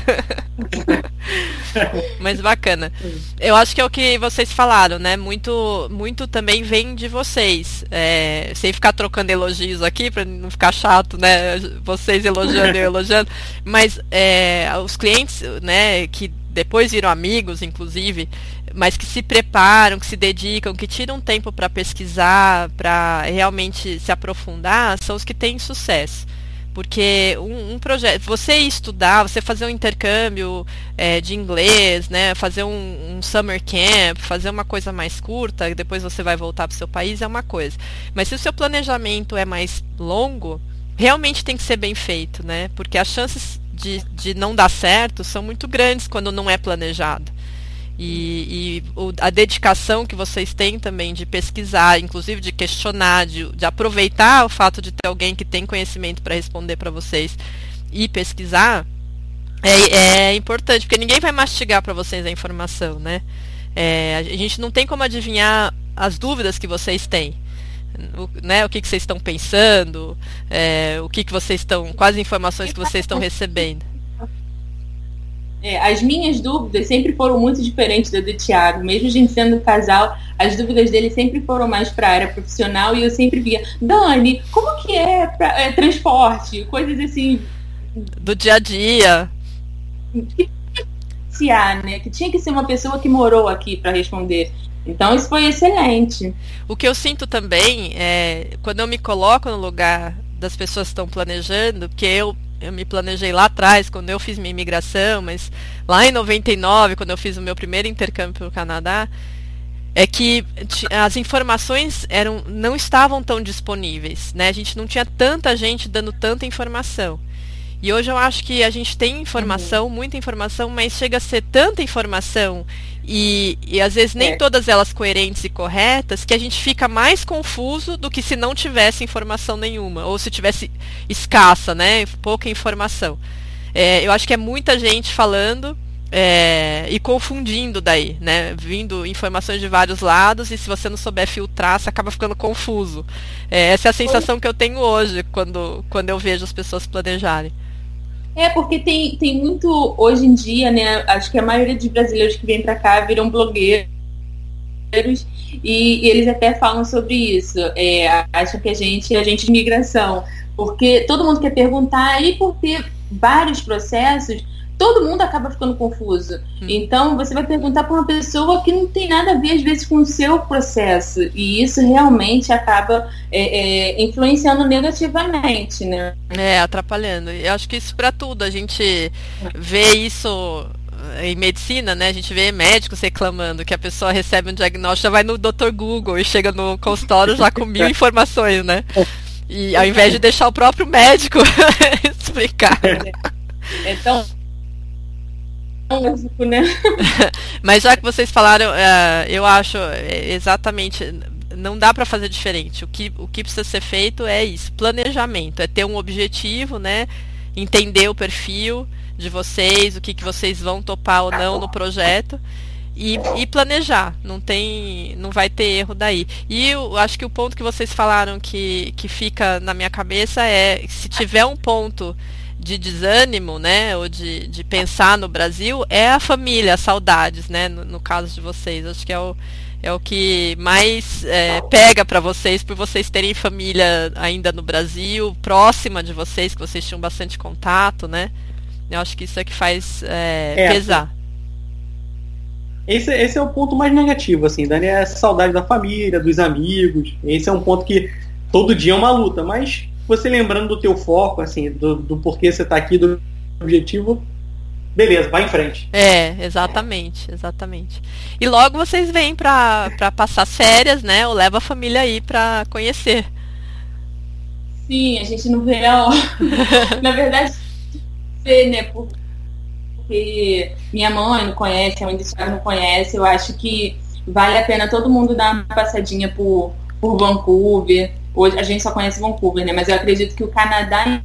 Speaker 2: Mas bacana. Eu acho que é o que vocês falaram, né? Muito, muito também vem de vocês. É, sem ficar trocando elogios aqui, para não ficar chato, né? Vocês elogiando e eu elogiando. Mas é, os clientes, né, que depois viram amigos, inclusive, mas que se preparam, que se dedicam, que tiram tempo para pesquisar, para realmente se aprofundar, são os que têm sucesso. Porque um, um projeto, você estudar, você fazer um intercâmbio é, de inglês, né, fazer um, um, summer camp, fazer uma coisa mais curta, depois você vai voltar para o seu país, é uma coisa. Mas se o seu planejamento é mais longo, realmente tem que ser bem feito, né? Porque as chances de, de não dar certo são muito grandes quando não é planejado. E, e o, a dedicação que vocês têm também de pesquisar, inclusive de questionar, de, de aproveitar o fato de ter alguém que tem conhecimento para responder para vocês e pesquisar, é, é, importante, porque ninguém vai mastigar para vocês a informação, né? É, a gente não tem como adivinhar as dúvidas que vocês têm. O, né, o que, que vocês estão pensando, é, o que, que vocês estão, quais informações que vocês estão recebendo.
Speaker 3: É, as minhas dúvidas sempre foram muito diferentes da do Thiago. Mesmo a gente sendo casal, as dúvidas dele sempre foram mais para a área profissional e eu sempre via, Dani, como que é, pra, é transporte? Coisas assim.
Speaker 2: Do dia a dia.
Speaker 3: Que, né? que tinha que ser uma pessoa que morou aqui para responder. Então isso foi excelente.
Speaker 2: O que eu sinto também é quando eu me coloco no lugar das pessoas que estão planejando, porque eu eu me planejei lá atrás, quando eu fiz minha imigração, mas lá em 99, quando eu fiz o meu primeiro intercâmbio para o Canadá, é que as informações eram, não estavam tão disponíveis, né? A gente não tinha tanta gente dando tanta informação. E hoje eu acho que a gente tem informação, uhum. muita informação, mas chega a ser tanta informação e, e às vezes nem é. todas elas coerentes e corretas, que a gente fica mais confuso do que se não tivesse informação nenhuma, ou se tivesse escassa, né? Pouca informação. É, eu acho que é muita gente falando é, e confundindo daí, né? Vindo informações de vários lados e se você não souber filtrar, você acaba ficando confuso. É, essa é a sensação que eu tenho hoje quando, quando eu vejo as pessoas planejarem.
Speaker 3: É, porque tem, tem muito, hoje em dia, né? Acho que a maioria dos brasileiros que vêm para cá viram blogueiros e, e, eles até falam sobre isso. É, acham que a gente é gente de migração. Porque todo mundo quer perguntar, e por ter vários processos, todo mundo acaba ficando confuso. Hum. Então, você vai perguntar para uma pessoa que não tem nada a ver, às vezes, com o seu processo. E isso realmente acaba é, é, influenciando negativamente, né?
Speaker 2: É, atrapalhando. Eu acho que isso para tudo. A gente vê isso em medicina, né? A gente vê médicos reclamando que a pessoa recebe um diagnóstico, já vai no Dr. Google e chega no consultório já com mil [LAUGHS] informações, né? E ao invés de deixar o próprio médico [LAUGHS] explicar.
Speaker 3: Então, né? [LAUGHS]
Speaker 2: Mas já que vocês falaram, uh, eu acho é, exatamente não dá para fazer diferente. O que, o que precisa ser feito é isso, planejamento, é ter um objetivo, né? Entender o perfil de vocês, o que, que vocês vão topar ou não no projeto e, e planejar. Não tem, não vai ter erro daí. E eu acho que o ponto que vocês falaram que, que fica na minha cabeça é se tiver um ponto de desânimo, né, ou de, de pensar no Brasil, é a família, as saudades, né, no, no caso de vocês. Acho que é o, é o que mais é, pega para vocês, por vocês terem família ainda no Brasil, próxima de vocês, que vocês tinham bastante contato, né? Eu acho que isso é que faz é, é, pesar.
Speaker 4: Esse, esse é o ponto mais negativo, assim, Dani, é a saudade da família, dos amigos. Esse é um ponto que todo dia é uma luta, mas você lembrando do teu foco, assim, do, do porquê você está aqui, do objetivo, beleza, vai em frente.
Speaker 2: É, exatamente, exatamente. E logo vocês vêm para passar férias, né? Ou leva a família aí para conhecer.
Speaker 3: Sim, a gente não vê a [LAUGHS] Na verdade, vê, né? Porque minha mãe não conhece, a mãe do não conhece. Eu acho que vale a pena todo mundo dar uma passadinha por, por Vancouver. Hoje a gente só conhece Vancouver, né? Mas eu acredito que o Canadá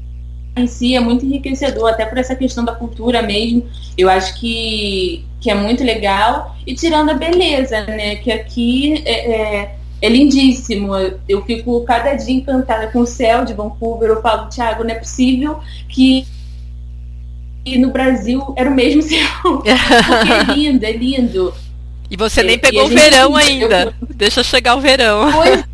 Speaker 3: em si é muito enriquecedor, até por essa questão da cultura mesmo. Eu acho que, que é muito legal. E tirando a beleza, né? Que aqui é, é, é lindíssimo. Eu fico cada dia encantada com o céu de Vancouver. Eu falo, Thiago, não é possível que e no Brasil era o mesmo [LAUGHS] céu. Porque é lindo, é lindo.
Speaker 2: E você nem pegou o verão ainda. Eu... Deixa chegar o verão.
Speaker 3: Pois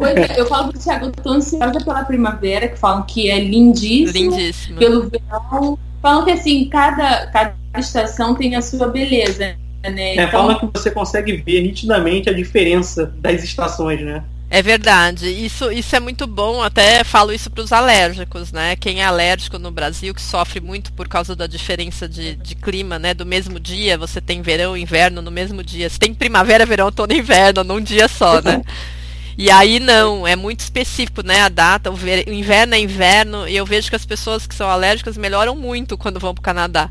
Speaker 3: Pois é, eu falo pro Thiago, eu tô ansiosa pela primavera, que falam que é lindíssimo.
Speaker 2: Lindíssimo.
Speaker 3: Pelo verão. Falam que assim, cada, cada estação tem a sua beleza. Né?
Speaker 4: É, então... fala que você consegue ver nitidamente a diferença das estações, né?
Speaker 2: É verdade. Isso, isso é muito bom. Até falo isso para os alérgicos, né? Quem é alérgico no Brasil, que sofre muito por causa da diferença de, de clima, né? Do mesmo dia, você tem verão e inverno no mesmo dia. Você tem primavera, verão, outono e inverno num dia só, né? [LAUGHS] E aí não, é muito específico, né? A data, o, ver, o inverno é inverno, e eu vejo que as pessoas que são alérgicas melhoram muito quando vão para o Canadá.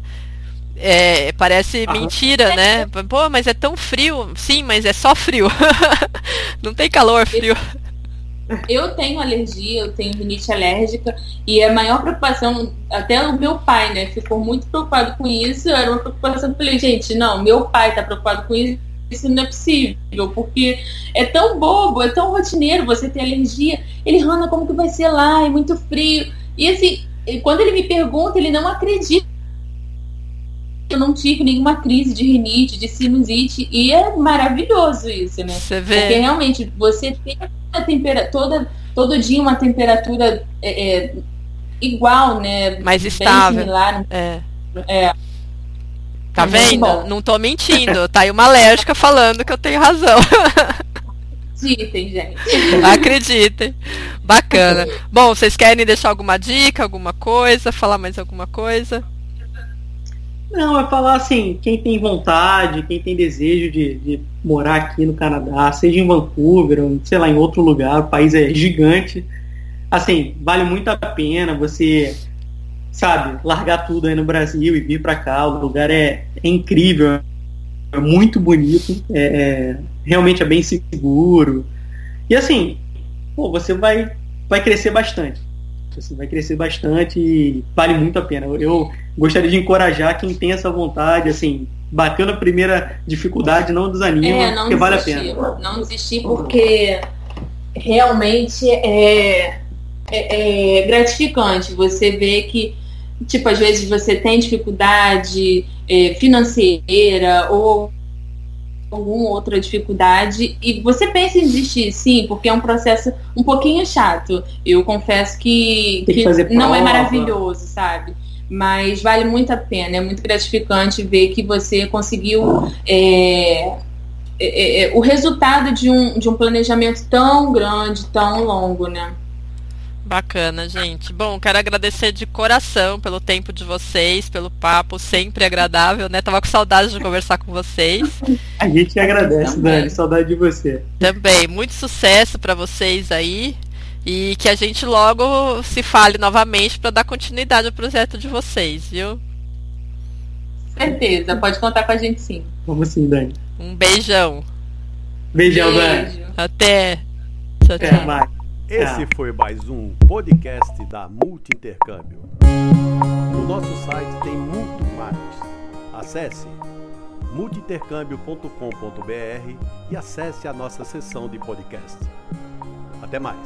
Speaker 2: É, parece ah, mentira, né? Pô, mas é tão frio. Sim, mas é só frio. [LAUGHS] não tem calor, frio.
Speaker 3: Eu tenho alergia, eu tenho rinite alérgica e a maior preocupação, até o meu pai, né, ficou muito preocupado com isso. Era uma preocupação que eu falei, gente, não, meu pai tá preocupado com isso isso não é possível, porque é tão bobo, é tão rotineiro você ter alergia. Ele, Hanna, como que vai ser lá? É muito frio. E assim, quando ele me pergunta, ele não acredita. Eu não tive nenhuma crise de rinite, de sinusite, e é maravilhoso isso, né?
Speaker 2: Você vê.
Speaker 3: Porque realmente você tem a temperatura, toda, todo dia uma temperatura é, é, igual, né?
Speaker 2: Mais estável.
Speaker 3: Similar.
Speaker 2: É.
Speaker 3: é
Speaker 2: Tá vendo? Bom. Não tô mentindo. Tá aí uma alérgica falando que eu tenho razão.
Speaker 3: Acreditem, gente.
Speaker 2: Acreditem. Bacana. Bom, vocês querem deixar alguma dica, alguma coisa? Falar mais alguma coisa?
Speaker 4: Não, é falar assim, quem tem vontade, quem tem desejo de, de, morar aqui no Canadá, seja em Vancouver, ou, sei lá, em outro lugar, o país é gigante. Assim, vale muito a pena você sabe, largar tudo aí no Brasil e vir para cá. O lugar é, é, incrível, é muito bonito, é, é, realmente é bem seguro. E assim, pô, você vai, vai crescer bastante. Você vai crescer bastante e vale muito a pena. Eu, eu gostaria de encorajar quem tem essa vontade, assim, bateu na primeira dificuldade, não desanima, é, não porque vale a pena.
Speaker 3: Não desistir porque realmente é, é, é gratificante você ver que tipo, às vezes você tem dificuldade é, financeira ou alguma outra dificuldade e você pensa em desistir, sim, porque é um processo um pouquinho chato. Eu confesso que, que, que não é maravilhoso, sabe? Mas vale muito a pena, é muito gratificante ver que você conseguiu é, é, é, é o resultado de um, de um planejamento tão grande, tão longo, né?
Speaker 2: Bacana, gente. Bom, quero agradecer de coração pelo tempo de vocês, pelo papo sempre agradável, né? Tava com saudade de conversar com vocês.
Speaker 4: A gente agradece, Também. Dani, saudade de você.
Speaker 2: Também, muito sucesso para vocês aí e que a gente logo se fale novamente para dar continuidade ao projeto de vocês, viu?
Speaker 3: Certeza, pode contar com a gente sim.
Speaker 4: Vamos sim, Dani.
Speaker 2: Um beijão.
Speaker 4: Beijão, Beijo. Dani.
Speaker 2: Até. Tchau, tchau. Até mais.
Speaker 1: Esse foi mais um podcast da Multi Intercâmbio. No nosso site tem muito mais. Acesse multintercâmbio.com.br e acesse a nossa seção de podcast. Até mais.